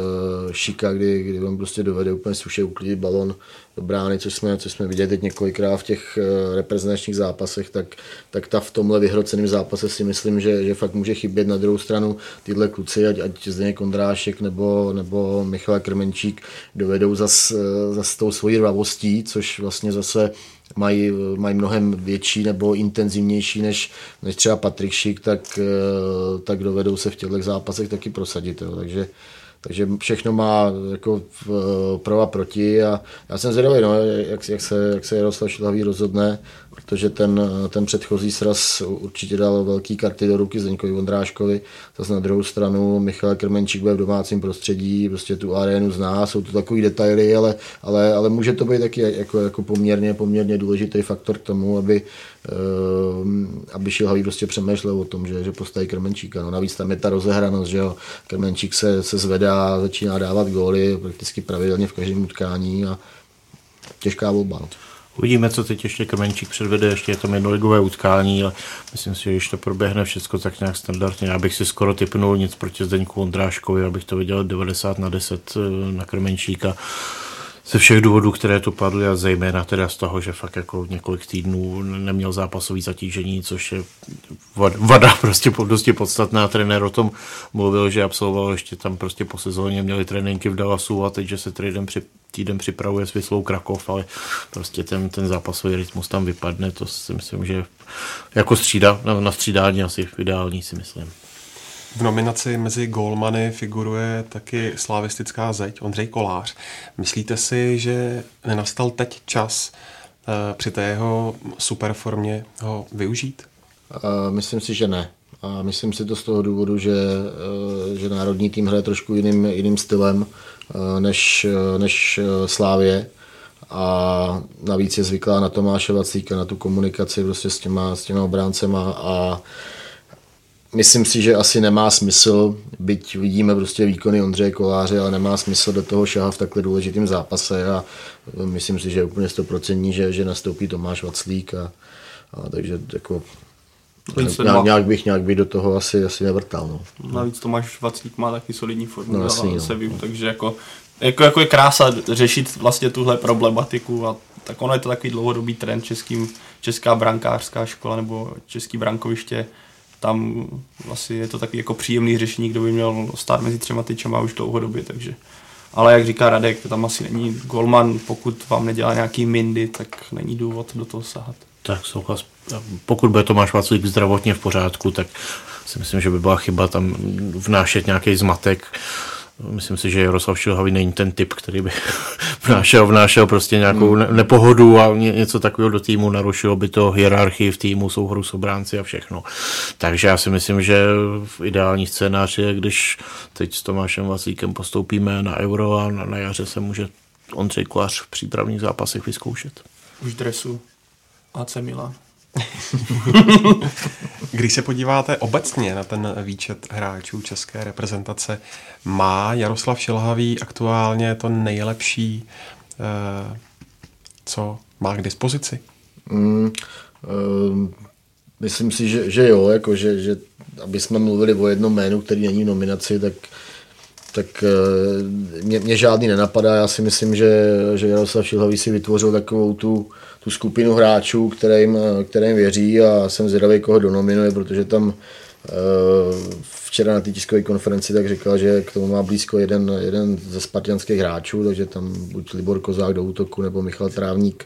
šika, kdy, kdy on prostě dovede úplně suše uklidit balon do brány, což jsme, což jsme viděli teď několikrát v těch uh, reprezentačních zápasech, tak, tak ta v tomhle vyhroceném zápase si myslím, že, že fakt může chybět. Na druhou stranu tyhle kluci, ať, ať Zdeněk Kondrášek nebo, nebo Michal Krmenčík dovedou zas, uh, zas tou svojí rvavostí, což vlastně zase mají, mají mnohem větší nebo intenzivnější než, než třeba Patrik Šik, tak, eh, tak dovedou se v těchto zápasech taky prosadit. Jo. Takže, takže všechno má jako pro a proti a já jsem zvědavý, no, jak, jak, se, jak se Jaroslav Šilhavý rozhodne, protože ten, ten předchozí sraz určitě dal velký karty do ruky Zdeňkovi Vondráškovi. Zase na druhou stranu Michal Krmenčík bude v domácím prostředí, prostě tu arénu zná, jsou to takové detaily, ale, ale, ale může to být taky jako, jako poměrně, poměrně důležitý faktor k tomu, aby, uh, aby Šilhavý prostě přemýšlel o tom, že, že postaví Krmenčíka. No, navíc tam je ta rozehranost, že jo. Krmenčík se, se zvedá, začíná dávat góly prakticky pravidelně v každém utkání a těžká volba. No. Uvidíme, co teď ještě Krmenčík předvede, ještě je to minoligové utkání, ale myslím si, že když to proběhne všechno tak nějak standardně, já bych si skoro typnul nic proti Zdeňku Ondráškovi, abych to viděl 90 na 10 eh, na Krmenčíka ze všech důvodů, které tu padly a zejména teda z toho, že fakt jako několik týdnů neměl zápasový zatížení, což je vada prostě dosti podstatná. Trenér o tom mluvil, že absolvoval ještě tam prostě po sezóně měli tréninky v Dallasu a teď, že se týden, při, týden připravuje s Vyslou Krakov, ale prostě ten, ten zápasový rytmus tam vypadne, to si myslím, že jako střída, na, na střídání asi ideální si myslím. V nominaci mezi golmany figuruje taky slavistická zeď Ondřej Kolář. Myslíte si, že nenastal teď čas uh, při té jeho superformě ho využít? Uh, myslím si, že ne. A myslím si to z toho důvodu, že, uh, že národní tým hraje trošku jiným, jiným stylem než, než Slávě a navíc je zvyklá na Tomáše Vacíka, na tu komunikaci prostě s těma, s těma obráncema a myslím si, že asi nemá smysl, byť vidíme prostě výkony Ondřeje Koláře, ale nemá smysl do toho šahat v takhle důležitým zápase a myslím si, že je úplně stoprocentní, že, že nastoupí Tomáš Vaclík a, a takže jako Nějak, nějak, bych, nějak bych do toho asi, asi nevrtal. No. Navíc Tomáš Vaclík má taky solidní formu No, no, jasný, no. Seviu, takže jako, jako, jako, je krása řešit vlastně tuhle problematiku a tak ono je to takový dlouhodobý trend českým, česká brankářská škola nebo český brankoviště. Tam vlastně je to takový jako příjemný řešení, kdo by měl stát mezi třema tyčema už dlouhodobě, takže ale jak říká Radek, tam asi není golman, pokud vám nedělá nějaký mindy, tak není důvod do toho sahat. Tak souhlas. Pokud bude Tomáš Vaclík zdravotně v pořádku, tak si myslím, že by byla chyba tam vnášet nějaký zmatek. Myslím si, že Jaroslav Šilhavý není ten typ, který by vnášel, vnášel prostě nějakou ne- nepohodu a ně- něco takového do týmu, narušilo by to hierarchii v týmu, souhru s obránci a všechno. Takže já si myslím, že v ideální scénáři je, když teď s Tomášem Vaclíkem postoupíme na Euro a na, na jaře se může Ondřej Kolář v přípravných zápasech vyzkoušet. Už dresu AC Milan. Když se podíváte obecně na ten výčet hráčů české reprezentace, má Jaroslav Šilhavý aktuálně to nejlepší, eh, co má k dispozici? Mm, um, myslím si, že, že jo, jako že, že aby jsme mluvili o jednom jménu, který není v nominaci, tak tak eh, mě, mě žádný nenapadá. Já si myslím, že, že Jaroslav Šilhavý si vytvořil takovou tu, tu skupinu hráčů, kterým, kterým věří a jsem zvědavý, koho donominuje, protože tam eh, včera na té tiskové konferenci tak říkal, že k tomu má blízko jeden, jeden ze spartianských hráčů, takže tam buď Libor Kozák do útoku nebo Michal Trávník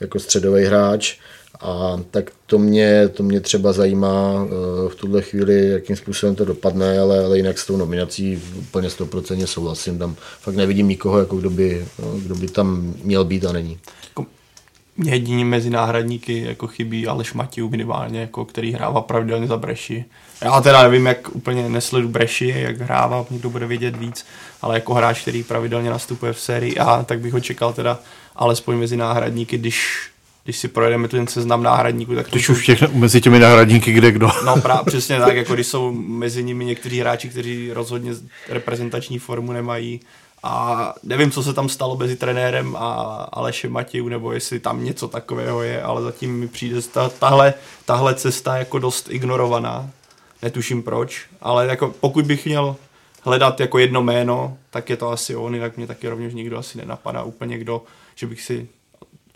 jako středový hráč. A tak to mě, to mě třeba zajímá eh, v tuhle chvíli, jakým způsobem to dopadne, ale, ale jinak s tou nominací úplně 100% souhlasím. Tam fakt nevidím nikoho, jako kdo, by, no, kdo by tam měl být a není. Mě jediný mezi náhradníky jako chybí Aleš Matěj minimálně, jako, který hrává pravidelně za Breši. Já teda nevím, jak úplně nesledu Breši, jak hrává, někdo bude vědět víc, ale jako hráč, který pravidelně nastupuje v sérii A, tak bych ho čekal teda alespoň mezi náhradníky, když když si projedeme ten seznam náhradníků, tak to Když už těch, mezi těmi náhradníky kde kdo. No právě přesně tak, jako když jsou mezi nimi někteří hráči, kteří rozhodně reprezentační formu nemají a nevím, co se tam stalo mezi trenérem a Alešem Matějů, nebo jestli tam něco takového je, ale zatím mi přijde ta, tahle, tahle cesta jako dost ignorovaná. Netuším proč, ale jako pokud bych měl hledat jako jedno jméno, tak je to asi on, jinak mě taky rovněž nikdo asi nenapadá úplně kdo, že bych si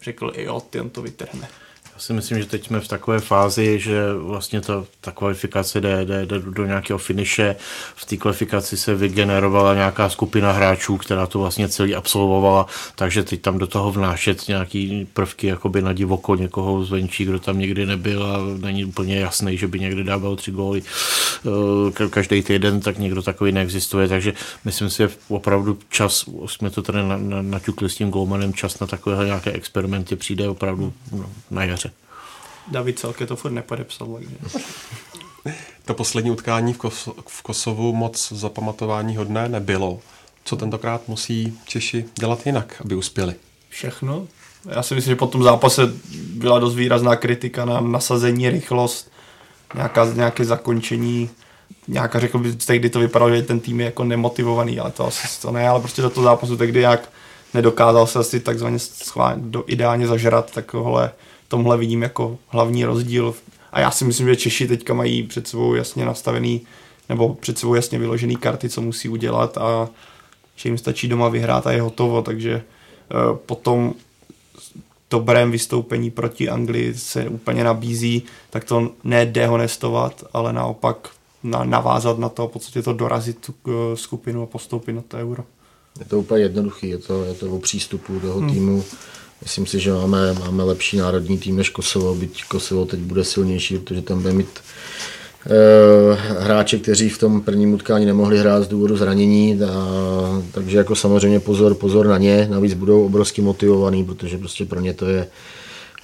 řekl, jo, ty on to vytrhne. Já si myslím, že teď jsme v takové fázi, že vlastně ta, ta kvalifikace jde, jde, jde do nějakého finiše. V té kvalifikaci se vygenerovala nějaká skupina hráčů, která to vlastně celý absolvovala, takže teď tam do toho vnášet nějaký prvky jakoby na divoko někoho zvenčí, kdo tam nikdy nebyl a není úplně jasný, že by někdy dával tři góly eh, každý týden, tak někdo takový neexistuje, takže myslím si, že opravdu čas, jsme to tady naťukli s tím Golmanem, čas na takové nějaké experimenty přijde opravdu no, na jaře. David Celke to furt nepodepsal, takže... To poslední utkání v, Kos- v Kosovu moc zapamatování hodné nebylo. Co tentokrát musí Češi dělat jinak, aby uspěli? Všechno. Já si myslím, že po tom zápase byla dost výrazná kritika na nasazení, rychlost, nějaká, nějaké zakončení, nějaká, řekl bych, tehdy to vypadalo, že ten tým je jako nemotivovaný, ale to asi to ne, ale prostě do toho zápasu tehdy jak nedokázal se asi takzvaně schválně, do, ideálně zažrat, tak tohle, tomhle vidím jako hlavní rozdíl. A já si myslím, že Češi teďka mají před sebou jasně nastavený, nebo před sebou jasně vyložený karty, co musí udělat a že jim stačí doma vyhrát a je hotovo, takže uh, potom dobrém vystoupení proti Anglii se úplně nabízí, tak to ne dehonestovat, ale naopak na, navázat na to a v podstatě to dorazit tu uh, skupinu a postoupit na to euro. Je to úplně jednoduchý, je to, je to o přístupu toho hmm. Myslím si, že máme, máme lepší národní tým než Kosovo, byť Kosovo teď bude silnější, protože tam bude mít uh, hráče, kteří v tom prvním utkání nemohli hrát z důvodu zranění, a, takže jako samozřejmě pozor, pozor na ně, navíc budou obrovsky motivovaný, protože prostě pro ně to je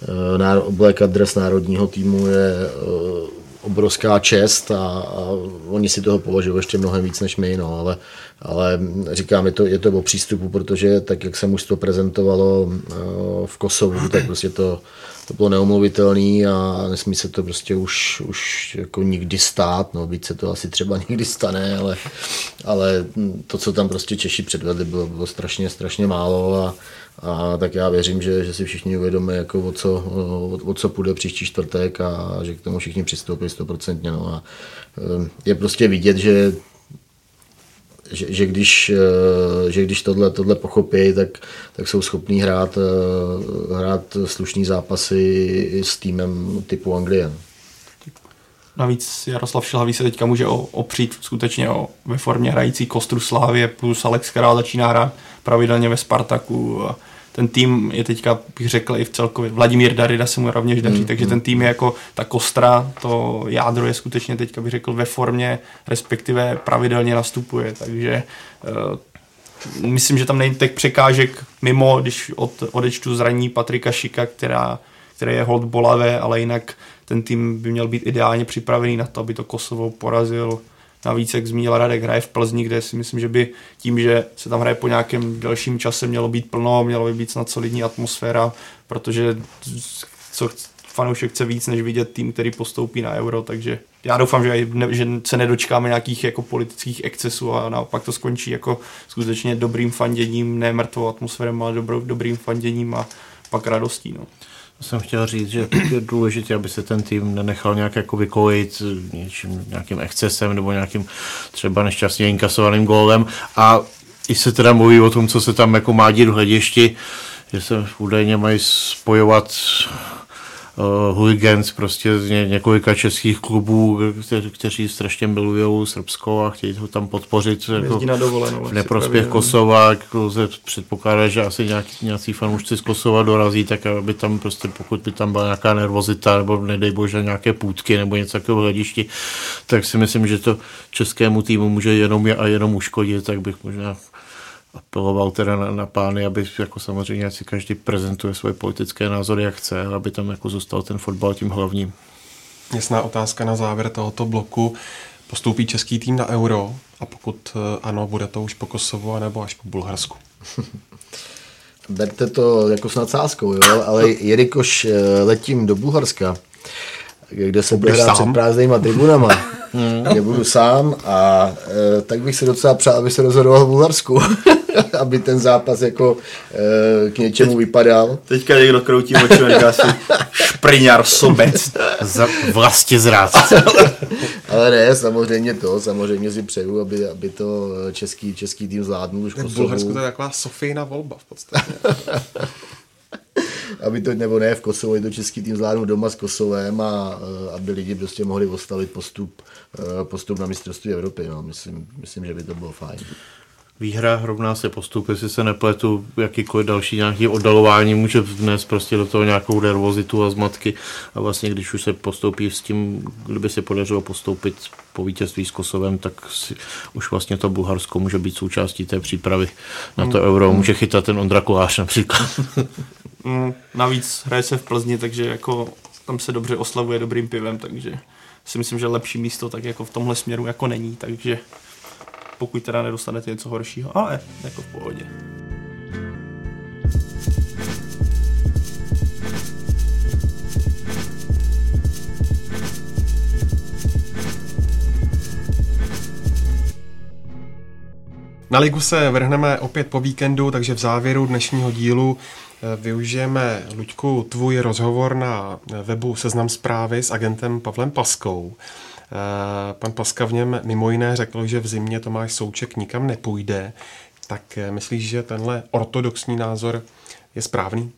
uh, oblékat dres národního týmu je uh, obrovská čest a, a oni si toho považují ještě mnohem víc než my, no, ale, ale říkám, je to, je to o přístupu, protože tak, jak se mužstvo prezentovalo uh, v Kosovu, tak prostě to to bylo neomluvitelné a nesmí se to prostě už, už jako nikdy stát, no víc se to asi třeba nikdy stane, ale, ale to, co tam prostě Češi předvedli, bylo, bylo strašně, strašně málo a, a tak já věřím, že, že si všichni uvědomí, jako o, co, o, o co půjde příští čtvrtek a že k tomu všichni přistoupí stoprocentně. No a eh, je prostě vidět, že že, že, když, eh, že když tohle, tohle pochopí, tak, tak jsou schopní hrát, eh, hrát slušný zápasy s týmem typu Anglie. Navíc Jaroslav Šilhavý se teďka může opřít skutečně o ve formě hrající kostru Slávě plus Alex Král začíná hrát pravidelně ve Spartaku. A ten tým je teďka, bych řekl, i v celkově. Vladimír Darida se mu rovněž daří, mm, takže mm. ten tým je jako ta kostra, to jádro je skutečně teďka, bych řekl, ve formě, respektive pravidelně nastupuje, takže uh, myslím, že tam není těch překážek mimo, když od, odečtu zraní Patrika Šika, která, které je hold bolavé, ale jinak ten tým by měl být ideálně připravený na to, aby to Kosovo porazil Navíc, jak zmínil Radek, hraje v Plzni, kde si myslím, že by tím, že se tam hraje po nějakém delším čase, mělo být plno, mělo by být snad solidní atmosféra, protože co fanoušek chce víc, než vidět tým, který postoupí na euro, takže já doufám, že, ne, že se nedočkáme nějakých jako politických excesů a naopak to skončí jako skutečně dobrým fanděním, ne mrtvou atmosférou, ale dobrou, dobrým fanděním a pak radostí. No jsem chtěl říct, že je důležité, aby se ten tým nenechal nějak jako vykojit něčím, nějakým excesem nebo nějakým třeba nešťastně inkasovaným gólem. A i se teda mluví o tom, co se tam jako má dít v hledišti, že se údajně mají spojovat uh, hooligans prostě z ně, několika českých klubů, kte, kteří strašně milují Srbsko a chtějí ho tam podpořit jako na dovolenou, v neprospěch Kosova. Jako se předpokládá, že asi nějaký, nějací fanoušci z Kosova dorazí, tak aby tam prostě, pokud by tam byla nějaká nervozita nebo nedej bože nějaké půdky nebo něco takového hledišti, tak si myslím, že to českému týmu může jenom a jenom uškodit, tak bych možná apeloval teda na, na pány, aby jako samozřejmě si každý prezentuje svoje politické názory, jak chce, aby tam jako zůstal ten fotbal tím hlavním. Jasná otázka na závěr tohoto bloku. Postoupí český tým na euro a pokud eh, ano, bude to už po Kosovu nebo až po Bulharsku? Berte to jako s nadsázkou, jo? ale jelikož eh, letím do Bulharska, kde se bude hrát před prázdnýma tribunama, kde budu sám a e, tak bych se docela přál, aby se rozhodoval v Bulharsku. aby ten zápas jako e, k něčemu Teď, vypadal. Teďka někdo kroutí oči a říká si špriňar sobec. Za vlastně zrát. Ale ne, samozřejmě to, samozřejmě si přeju, aby, aby to český, český tým zvládnul už v Bulharsku to je taková Sofijna volba v podstatě. aby to, nebo ne v Kosovo, to český tým zvládnul doma s Kosovem a e, aby lidi prostě mohli ostavit postup, postup na mistrovství Evropy. No. Myslím, myslím, že by to bylo fajn výhra rovná se postup, jestli se nepletu, jakýkoliv další nějaký oddalování může vnést prostě do toho nějakou nervozitu a zmatky a vlastně když už se postoupí s tím, kdyby se podařilo postoupit po vítězství s Kosovem, tak si, už vlastně to Bulharsko může být součástí té přípravy na to euro. Může chytat ten Ondra Kolář například. Mm, navíc hraje se v Plzni, takže jako tam se dobře oslavuje dobrým pivem, takže si myslím, že lepší místo tak jako v tomhle směru jako není, takže pokud teda nedostanete něco horšího, ale jako v pohodě. Na ligu se vrhneme opět po víkendu, takže v závěru dnešního dílu eh, využijeme, Luďku, tvůj rozhovor na webu Seznam zprávy s agentem Pavlem Paskou. Eh, pan Paska v něm mimo jiné řekl, že v zimě Tomáš Souček nikam nepůjde. Tak eh, myslíš, že tenhle ortodoxní názor je správný?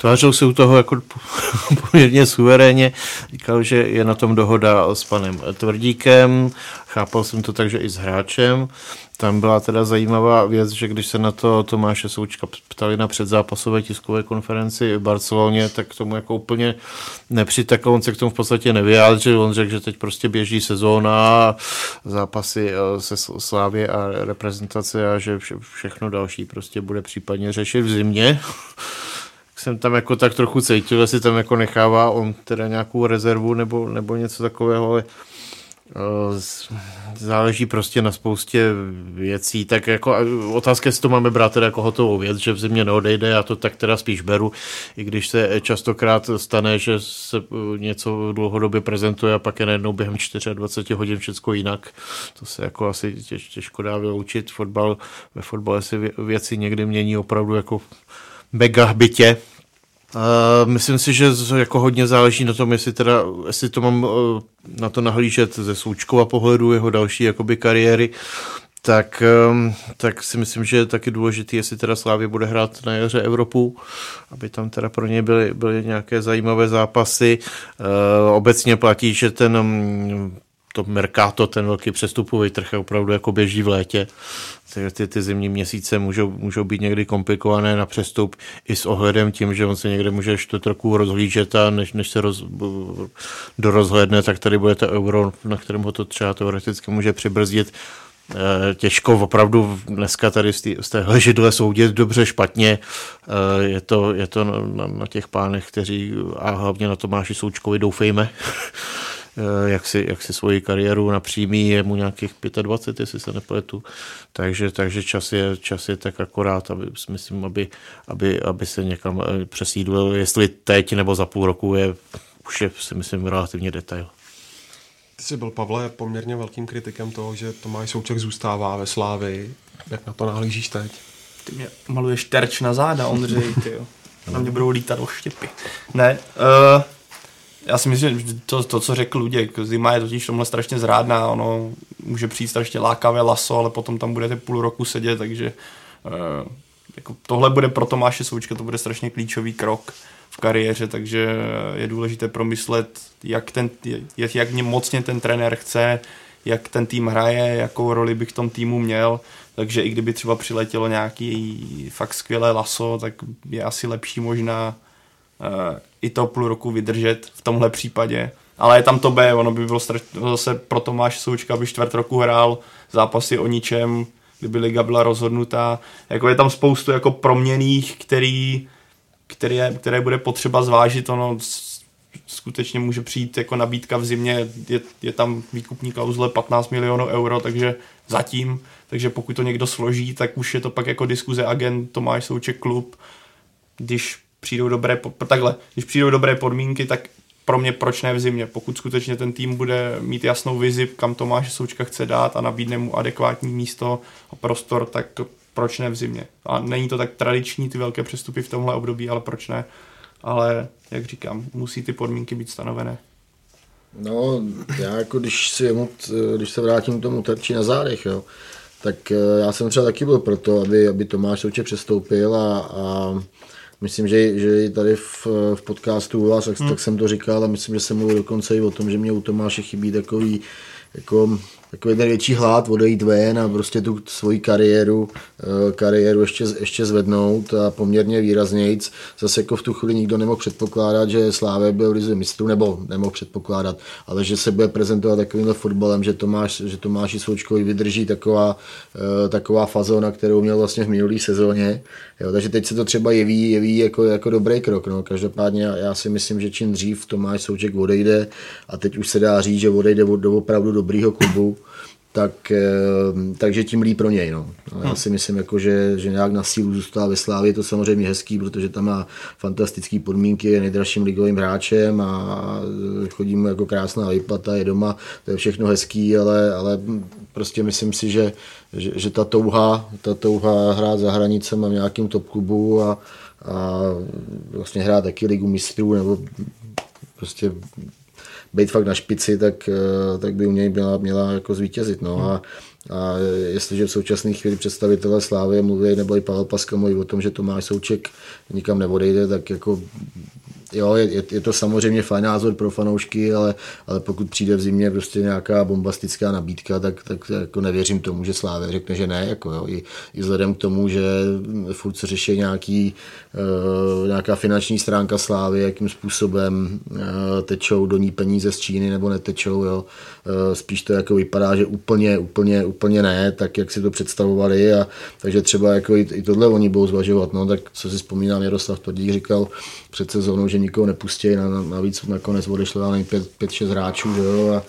Tvářil se u toho jako poměrně suverénně, říkal, že je na tom dohoda s panem Tvrdíkem, chápal jsem to tak, že i s hráčem. Tam byla teda zajímavá věc, že když se na to Tomáše Součka ptali na předzápasové tiskové konferenci v Barceloně, tak tomu jako úplně nepřitakl, on se k tomu v podstatě nevyjádřil, on řekl, že teď prostě běží sezóna, zápasy eh, se Slávě a reprezentace a že všechno další prostě bude případně řešit v zimě jsem tam jako tak trochu cítil, jestli tam jako nechává on teda nějakou rezervu nebo, nebo něco takového, ale záleží prostě na spoustě věcí, tak jako otázka, jestli to máme brát teda jako hotovou věc, že v zimě neodejde, já to tak teda spíš beru, i když se častokrát stane, že se něco dlouhodobě prezentuje a pak je najednou během 24 hodin všechno jinak. To se jako asi těž, těžko dá vyloučit. Fotbal, ve fotbale se věci někdy mění opravdu jako mega bytě, Uh, myslím si, že jako hodně záleží na tom, jestli, teda, jestli to mám uh, na to nahlížet ze Součkova pohledu, jeho další jakoby kariéry, tak, um, tak si myslím, že je taky důležité, jestli teda Slávě bude hrát na jaře Evropu, aby tam teda pro ně byly, byly nějaké zajímavé zápasy. Uh, obecně platí, že ten um, to Mercato, ten velký přestupový trh je opravdu jako běží v létě. Takže ty, ty zimní měsíce můžou, můžou být někdy komplikované na přestup i s ohledem tím, že on se někde může ještě trochu rozhlížet a než, než se roz, dorozhledne, tak tady bude to euro, na kterém ho to třeba teoreticky může přibrzdit. Eh, těžko opravdu dneska tady z, tý, z téhle židle soudit dobře, špatně. Eh, je to, je to na, na těch pánech, kteří a hlavně na Tomáši Součkovi doufejme, jak si, jak si svoji kariéru napřímí, je mu nějakých 25, jestli se nepletu, takže, takže čas, je, čas je tak akorát, aby, myslím, aby, aby, aby se někam eh, přesídlil, jestli teď nebo za půl roku je, už je si myslím relativně detail. Ty jsi byl, Pavle, poměrně velkým kritikem toho, že Tomáš Souček zůstává ve Slávi. Jak na to nahlížíš teď? Ty mě maluješ terč na záda, Ondřej, ty jo. Na mě budou lítat oštěpy. Ne, uh, já si myslím, že to, to co řekl Luděk, zima je totiž tomhle strašně zrádná, ono může přijít strašně lákavé laso, ale potom tam budete půl roku sedět, takže uh, jako tohle bude pro Tomáše Součka, to bude strašně klíčový krok v kariéře, takže je důležité promyslet, jak, ten, jak, jak mocně ten trenér chce, jak ten tým hraje, jakou roli bych v tom týmu měl, takže i kdyby třeba přiletělo nějaký fakt skvělé laso, tak je asi lepší možná i to půl roku vydržet v tomhle případě. Ale je tam to B, ono by bylo zase pro Tomáš Součka, aby čtvrt roku hrál zápasy o ničem, kdyby liga byla rozhodnutá. Jako je tam spoustu jako proměných, který, které, které bude potřeba zvážit. Ono skutečně může přijít jako nabídka v zimě, je, je tam výkupní klauzule 15 milionů euro, takže zatím, takže pokud to někdo složí, tak už je to pak jako diskuze agent Tomáš Souček klub, když přijdou dobré, takhle, když přijdou dobré podmínky, tak pro mě proč ne v zimě, pokud skutečně ten tým bude mít jasnou vizi, kam Tomáš Součka chce dát a nabídne mu adekvátní místo a prostor, tak proč ne v zimě. A není to tak tradiční ty velké přestupy v tomhle období, ale proč ne? Ale, jak říkám, musí ty podmínky být stanovené. No, já jako když, si jemu, když se vrátím k tomu terči na zádech, jo, tak eh, já jsem třeba taky byl proto, aby, aby Tomáš Souček přestoupil a, a Myslím, že, že tady v, v podcastu u vás, tak, hmm. tak jsem to říkal a myslím, že jsem mluvil dokonce i o tom, že mě u Tomáše chybí takový jako takový ten větší hlad odejít ven a prostě tu svoji kariéru, eh, kariéru ještě, ještě zvednout a poměrně výraznějc. Zase jako v tu chvíli nikdo nemohl předpokládat, že Sláve byl lize mistrů, nebo nemohl předpokládat, ale že se bude prezentovat takovýmhle fotbalem, že Tomáš, že Tomáši Součkovi vydrží taková, eh, taková fazona, kterou měl vlastně v minulé sezóně. Jo, takže teď se to třeba jeví, jeví jako, jako dobrý krok. No. Každopádně já si myslím, že čím dřív Tomáš Souček odejde a teď už se dá říct, že odejde do opravdu dobrýho klubu, tak, eh, takže tím líp pro něj. No. Já si myslím, jako, že, že nějak na sílu zůstává ve Slávě, je to samozřejmě hezký, protože tam má fantastické podmínky, je nejdražším ligovým hráčem a chodí mu jako krásná výplata, je doma, to je všechno hezký, ale, ale prostě myslím si, že, že, že ta touha, ta touha hrát za hranicem v nějakým top klubu a, a vlastně hrát taky ligu mistrů nebo prostě být fakt na špici, tak, eh, tak by u něj měla, měla jako zvítězit. No. A, a jestliže v současné chvíli představitelé Slávy mluví, nebo i Pavel Paska mluví o tom, že Tomáš Souček nikam neodejde, tak jako jo, je, je, to samozřejmě fajn názor pro fanoušky, ale, ale pokud přijde v zimě prostě nějaká bombastická nabídka, tak, tak jako nevěřím tomu, že Slávě řekne, že ne. Jako jo, i, I vzhledem k tomu, že furt se řeší nějaký, uh, nějaká finanční stránka Slávy, jakým způsobem uh, tečou do ní peníze z Číny nebo netečou. Jo. Uh, spíš to jako vypadá, že úplně, úplně, úplně ne, tak jak si to představovali a takže třeba jako i, i tohle oni budou zvažovat, no, tak co si vzpomínám, Jaroslav Tvrdík říkal před sezónou, že nikoho nepustí, na, na, navíc nakonec odešlo ale 5-6 hráčů, že jo, a,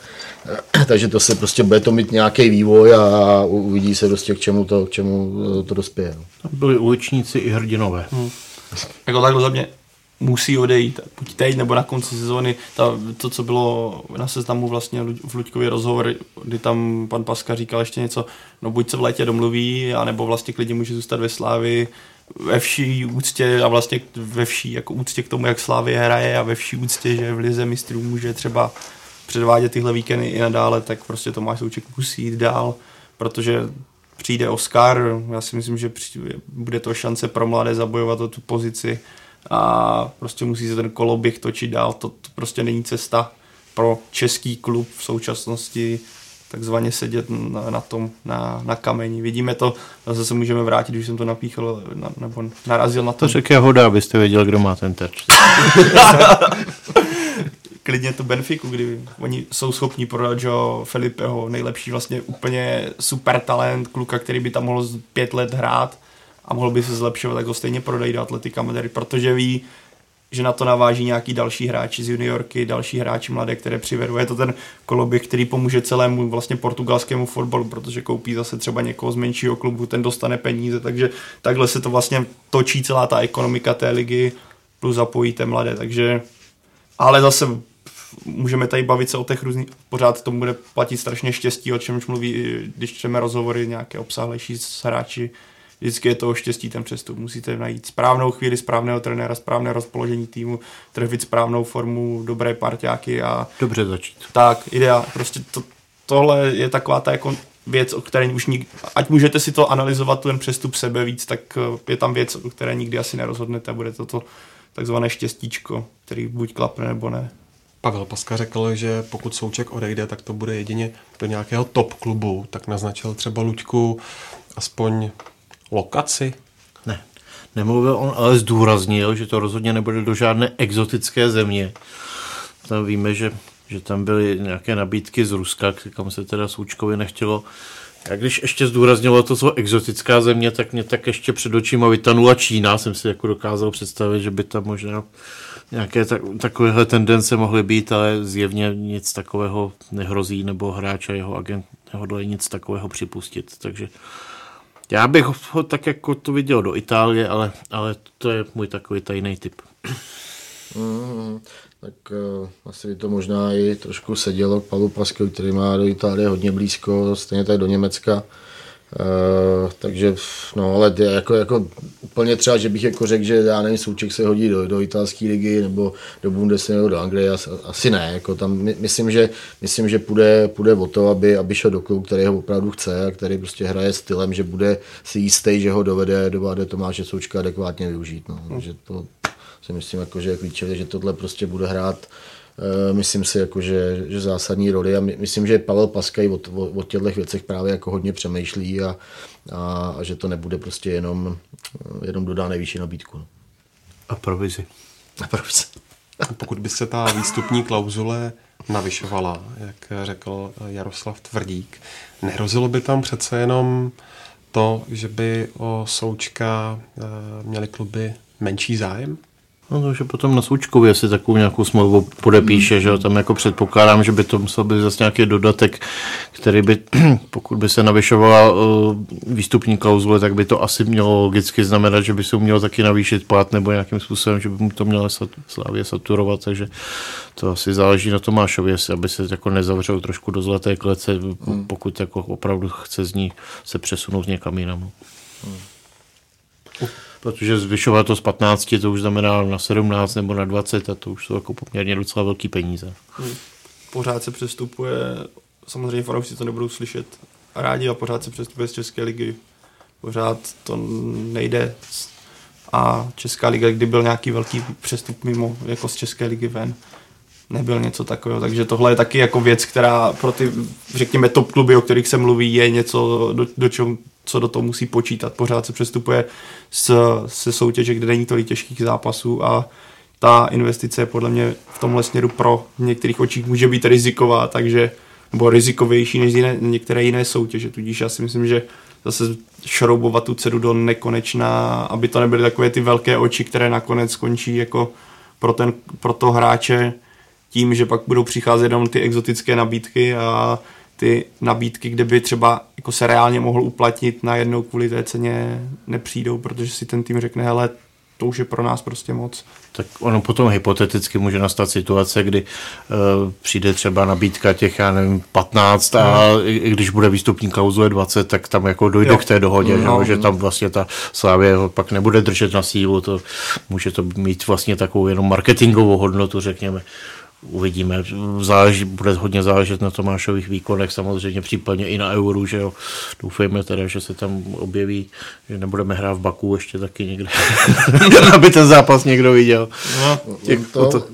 a, takže to se prostě bude to mít nějaký vývoj a, a uvidí se prostě k čemu to, k čemu to dospěje. No. Byli uličníci i hrdinové. Hmm. Jako takhle za mě musí odejít, buď teď nebo na konci sezóny. Ta, to, co bylo na seznamu vlastně v Luďkově rozhovor, kdy tam pan Paska říkal ještě něco, no buď se v létě domluví, anebo vlastně klidně může zůstat ve Slávi ve vší úctě a vlastně ve vší jako úctě k tomu, jak Slávy hraje a ve vší úctě, že v Lize mistrů může třeba předvádět tyhle víkendy i nadále, tak prostě Tomáš Souček musí jít dál, protože přijde Oscar, já si myslím, že bude to šance pro mladé zabojovat o tu pozici a prostě musí se ten koloběh točit dál, to, to prostě není cesta pro český klub v současnosti takzvaně sedět na, na tom, na, na kameni. Vidíme to, zase se můžeme vrátit, když jsem to napíchl, na, nebo narazil na to. To je hoda, abyste věděl, kdo má ten terč. Klidně to Benfiku, kdy oni jsou schopni prodat Joe Felipeho, nejlepší vlastně úplně super talent, kluka, který by tam mohl pět let hrát a mohl by se zlepšovat, tak ho stejně prodají do Atletika Madrid, protože ví, že na to naváží nějaký další hráči z juniorky, další hráči mladé, které přivedou. Je to ten koloběh, který pomůže celému vlastně portugalskému fotbalu, protože koupí zase třeba někoho z menšího klubu, ten dostane peníze, takže takhle se to vlastně točí celá ta ekonomika té ligy, plus zapojíte mladé, takže ale zase můžeme tady bavit se o těch různých, pořád tomu bude platit strašně štěstí, o čemž mluví, když čteme rozhovory nějaké obsáhlejší s hráči, vždycky je to o štěstí ten přestup. Musíte najít správnou chvíli, správného trenéra, správné rozpoložení týmu, trefit správnou formu, dobré parťáky a... Dobře začít. Tak, ideál. Prostě to, tohle je taková ta jako věc, o které už nikdy, ať můžete si to analyzovat, ten přestup sebe víc, tak eh, je tam věc, o které nikdy asi nerozhodnete a bude to to takzvané štěstíčko, který buď klapne nebo ne. Pavel Paska řekl, že pokud Souček odejde, tak to bude jedině do nějakého top klubu, tak naznačil třeba Luďku aspoň lokaci? Ne, nemluvil on, ale zdůraznil, že to rozhodně nebude do žádné exotické země. Tam víme, že, že tam byly nějaké nabídky z Ruska, kam se teda Součkovi nechtělo. A když ještě zdůraznilo to co exotická země, tak mě tak ještě před očima vytanula Čína. Jsem si jako dokázal představit, že by tam možná nějaké tak, takovéhle tendence mohly být, ale zjevně nic takového nehrozí, nebo hráč a jeho agent nehodlají nic takového připustit. Takže já bych ho tak jako to viděl do Itálie, ale, ale to je můj takový tajný typ. Mm, tak uh, asi by to možná i trošku sedělo k Pavlu Paskovi, který má do Itálie hodně blízko, stejně tak do Německa. Uh, takže, no ale jako, jako úplně třeba, že bych jako řekl, že já nevím, Souček se hodí do, do italské ligy nebo do Bundesligy nebo do Anglie, asi, asi ne. Jako tam, my, myslím, že, myslím, že půjde, půjde o to, aby, aby šel do klubu, který ho opravdu chce a který prostě hraje stylem, že bude si jistý, že ho dovede, dovede Tomáše Součka adekvátně využít. No. Takže to si myslím, jako, že je klíčové, že tohle prostě bude hrát myslím si, jako, že, že zásadní roli a my, myslím, že Pavel Paskaj o, o, o těchto věcech právě jako hodně přemýšlí a, a, a že to nebude prostě jenom, jenom dodá nejvyšší nabídku. No. A provizi. A provizi. Pokud by se ta výstupní klauzule navyšovala, jak řekl Jaroslav Tvrdík, nehrozilo by tam přece jenom to, že by o Součka eh, měli kluby menší zájem? No to, že potom na Součkově si takovou nějakou smlouvu podepíše, hmm. že tam jako předpokládám, že by to musel být zase nějaký dodatek, který by, pokud by se navyšovala uh, výstupní klauzule, tak by to asi mělo logicky znamenat, že by se měl taky navýšit plat nebo nějakým způsobem, že by mu to mělo Slávě saturovat, takže to asi záleží na Tomášově, aby se jako nezavřel trošku do zlaté klece, hmm. pokud jako opravdu chce z ní se přesunout někam jinam. Hmm protože zvyšovat to z 15, to už znamená na 17 nebo na 20 a to už jsou jako poměrně docela velký peníze. Hmm. Pořád se přestupuje, samozřejmě fanoušci to nebudou slyšet rádi a pořád se přestupuje z České ligy. Pořád to nejde a Česká liga, kdy byl nějaký velký přestup mimo, jako z České ligy ven, nebyl něco takového, takže tohle je taky jako věc, která pro ty, řekněme, top kluby, o kterých se mluví, je něco, do, do čeho co do toho musí počítat. Pořád se přestupuje z, se soutěže, kde není tolik těžkých zápasů a ta investice je podle mě v tomhle směru pro některých očích může být riziková, takže nebo rizikovější než jiné, některé jiné soutěže, tudíž já si myslím, že zase šroubovat tu cenu do nekonečná, aby to nebyly takové ty velké oči, které nakonec skončí jako pro, ten, pro to hráče tím, že pak budou přicházet jenom ty exotické nabídky a ty nabídky, kde by třeba jako se reálně mohl uplatnit na jednou kvůli té ceně nepřijdou, protože si ten tým řekne, hele, to už je pro nás prostě moc. Tak ono potom hypoteticky může nastat situace, kdy uh, přijde třeba nabídka těch, já nevím, 15 a mm. i když bude výstupní klauzule 20, tak tam jako dojde jo. k té dohodě, no, že, že tam vlastně ta Slávě pak nebude držet na sílu, to může to mít vlastně takovou jenom marketingovou hodnotu, řekněme uvidíme. Záleží, bude hodně záležet na Tomášových výkonech, samozřejmě případně i na euru, že jo. Doufejme teda, že se tam objeví, že nebudeme hrát v Baku ještě taky někde, aby ten zápas někdo viděl. No, Těch, to, to,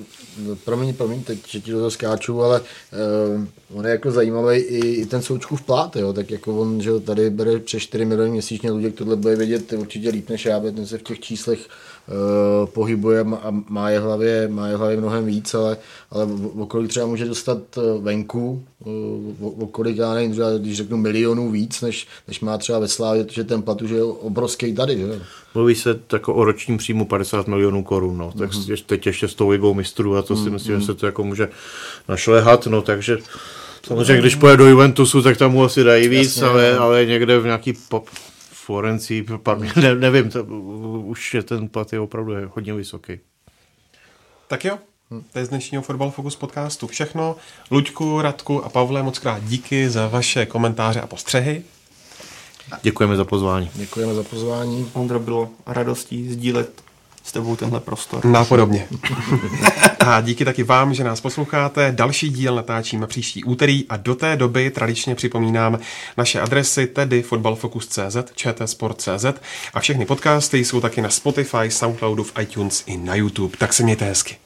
promiň, promiň, teď, že ti do toho skáču, ale uh, on je jako zajímavý i, i ten součkův plát, jo, tak jako on, že tady bere přes 4 miliony měsíčně, lidí tohle bude vědět určitě líp než já, ten se v těch číslech pohybuje a má je hlavě, má je hlavě mnohem víc, ale, ale o kolik třeba může dostat eh, venku, uh, o, o kolik, já nevím, třeba, když řeknu milionů víc, než, než má třeba ve Slávě, že ten plat už je obrovský tady, že? Mluví se jako o ročním příjmu 50 milionů korun, no. tak mm-hmm. teď ještě s tou ligou mistrů a to si mm-hmm. myslím, že se to jako může našlehat, no takže Samozřejmě, když pojede do Juventusu, tak tam mu asi dají víc, Jasně, ale, no. ale někde v nějaký pop, Florencí, ne, nevím, to, už je ten plat je opravdu hodně vysoký. Tak jo, to je z dnešního Football Focus podcastu všechno. Luďku, Radku a Pavle, moc krát díky za vaše komentáře a postřehy. Děkujeme za pozvání. Děkujeme za pozvání. Ondra, bylo radostí sdílet s tebou tenhle prostor. Nápodobně. a díky taky vám, že nás posloucháte. Další díl natáčíme příští úterý a do té doby tradičně připomínám naše adresy, tedy fotbalfocus.cz, čtsport.cz a všechny podcasty jsou taky na Spotify, Soundcloudu, v iTunes i na YouTube. Tak se mějte hezky.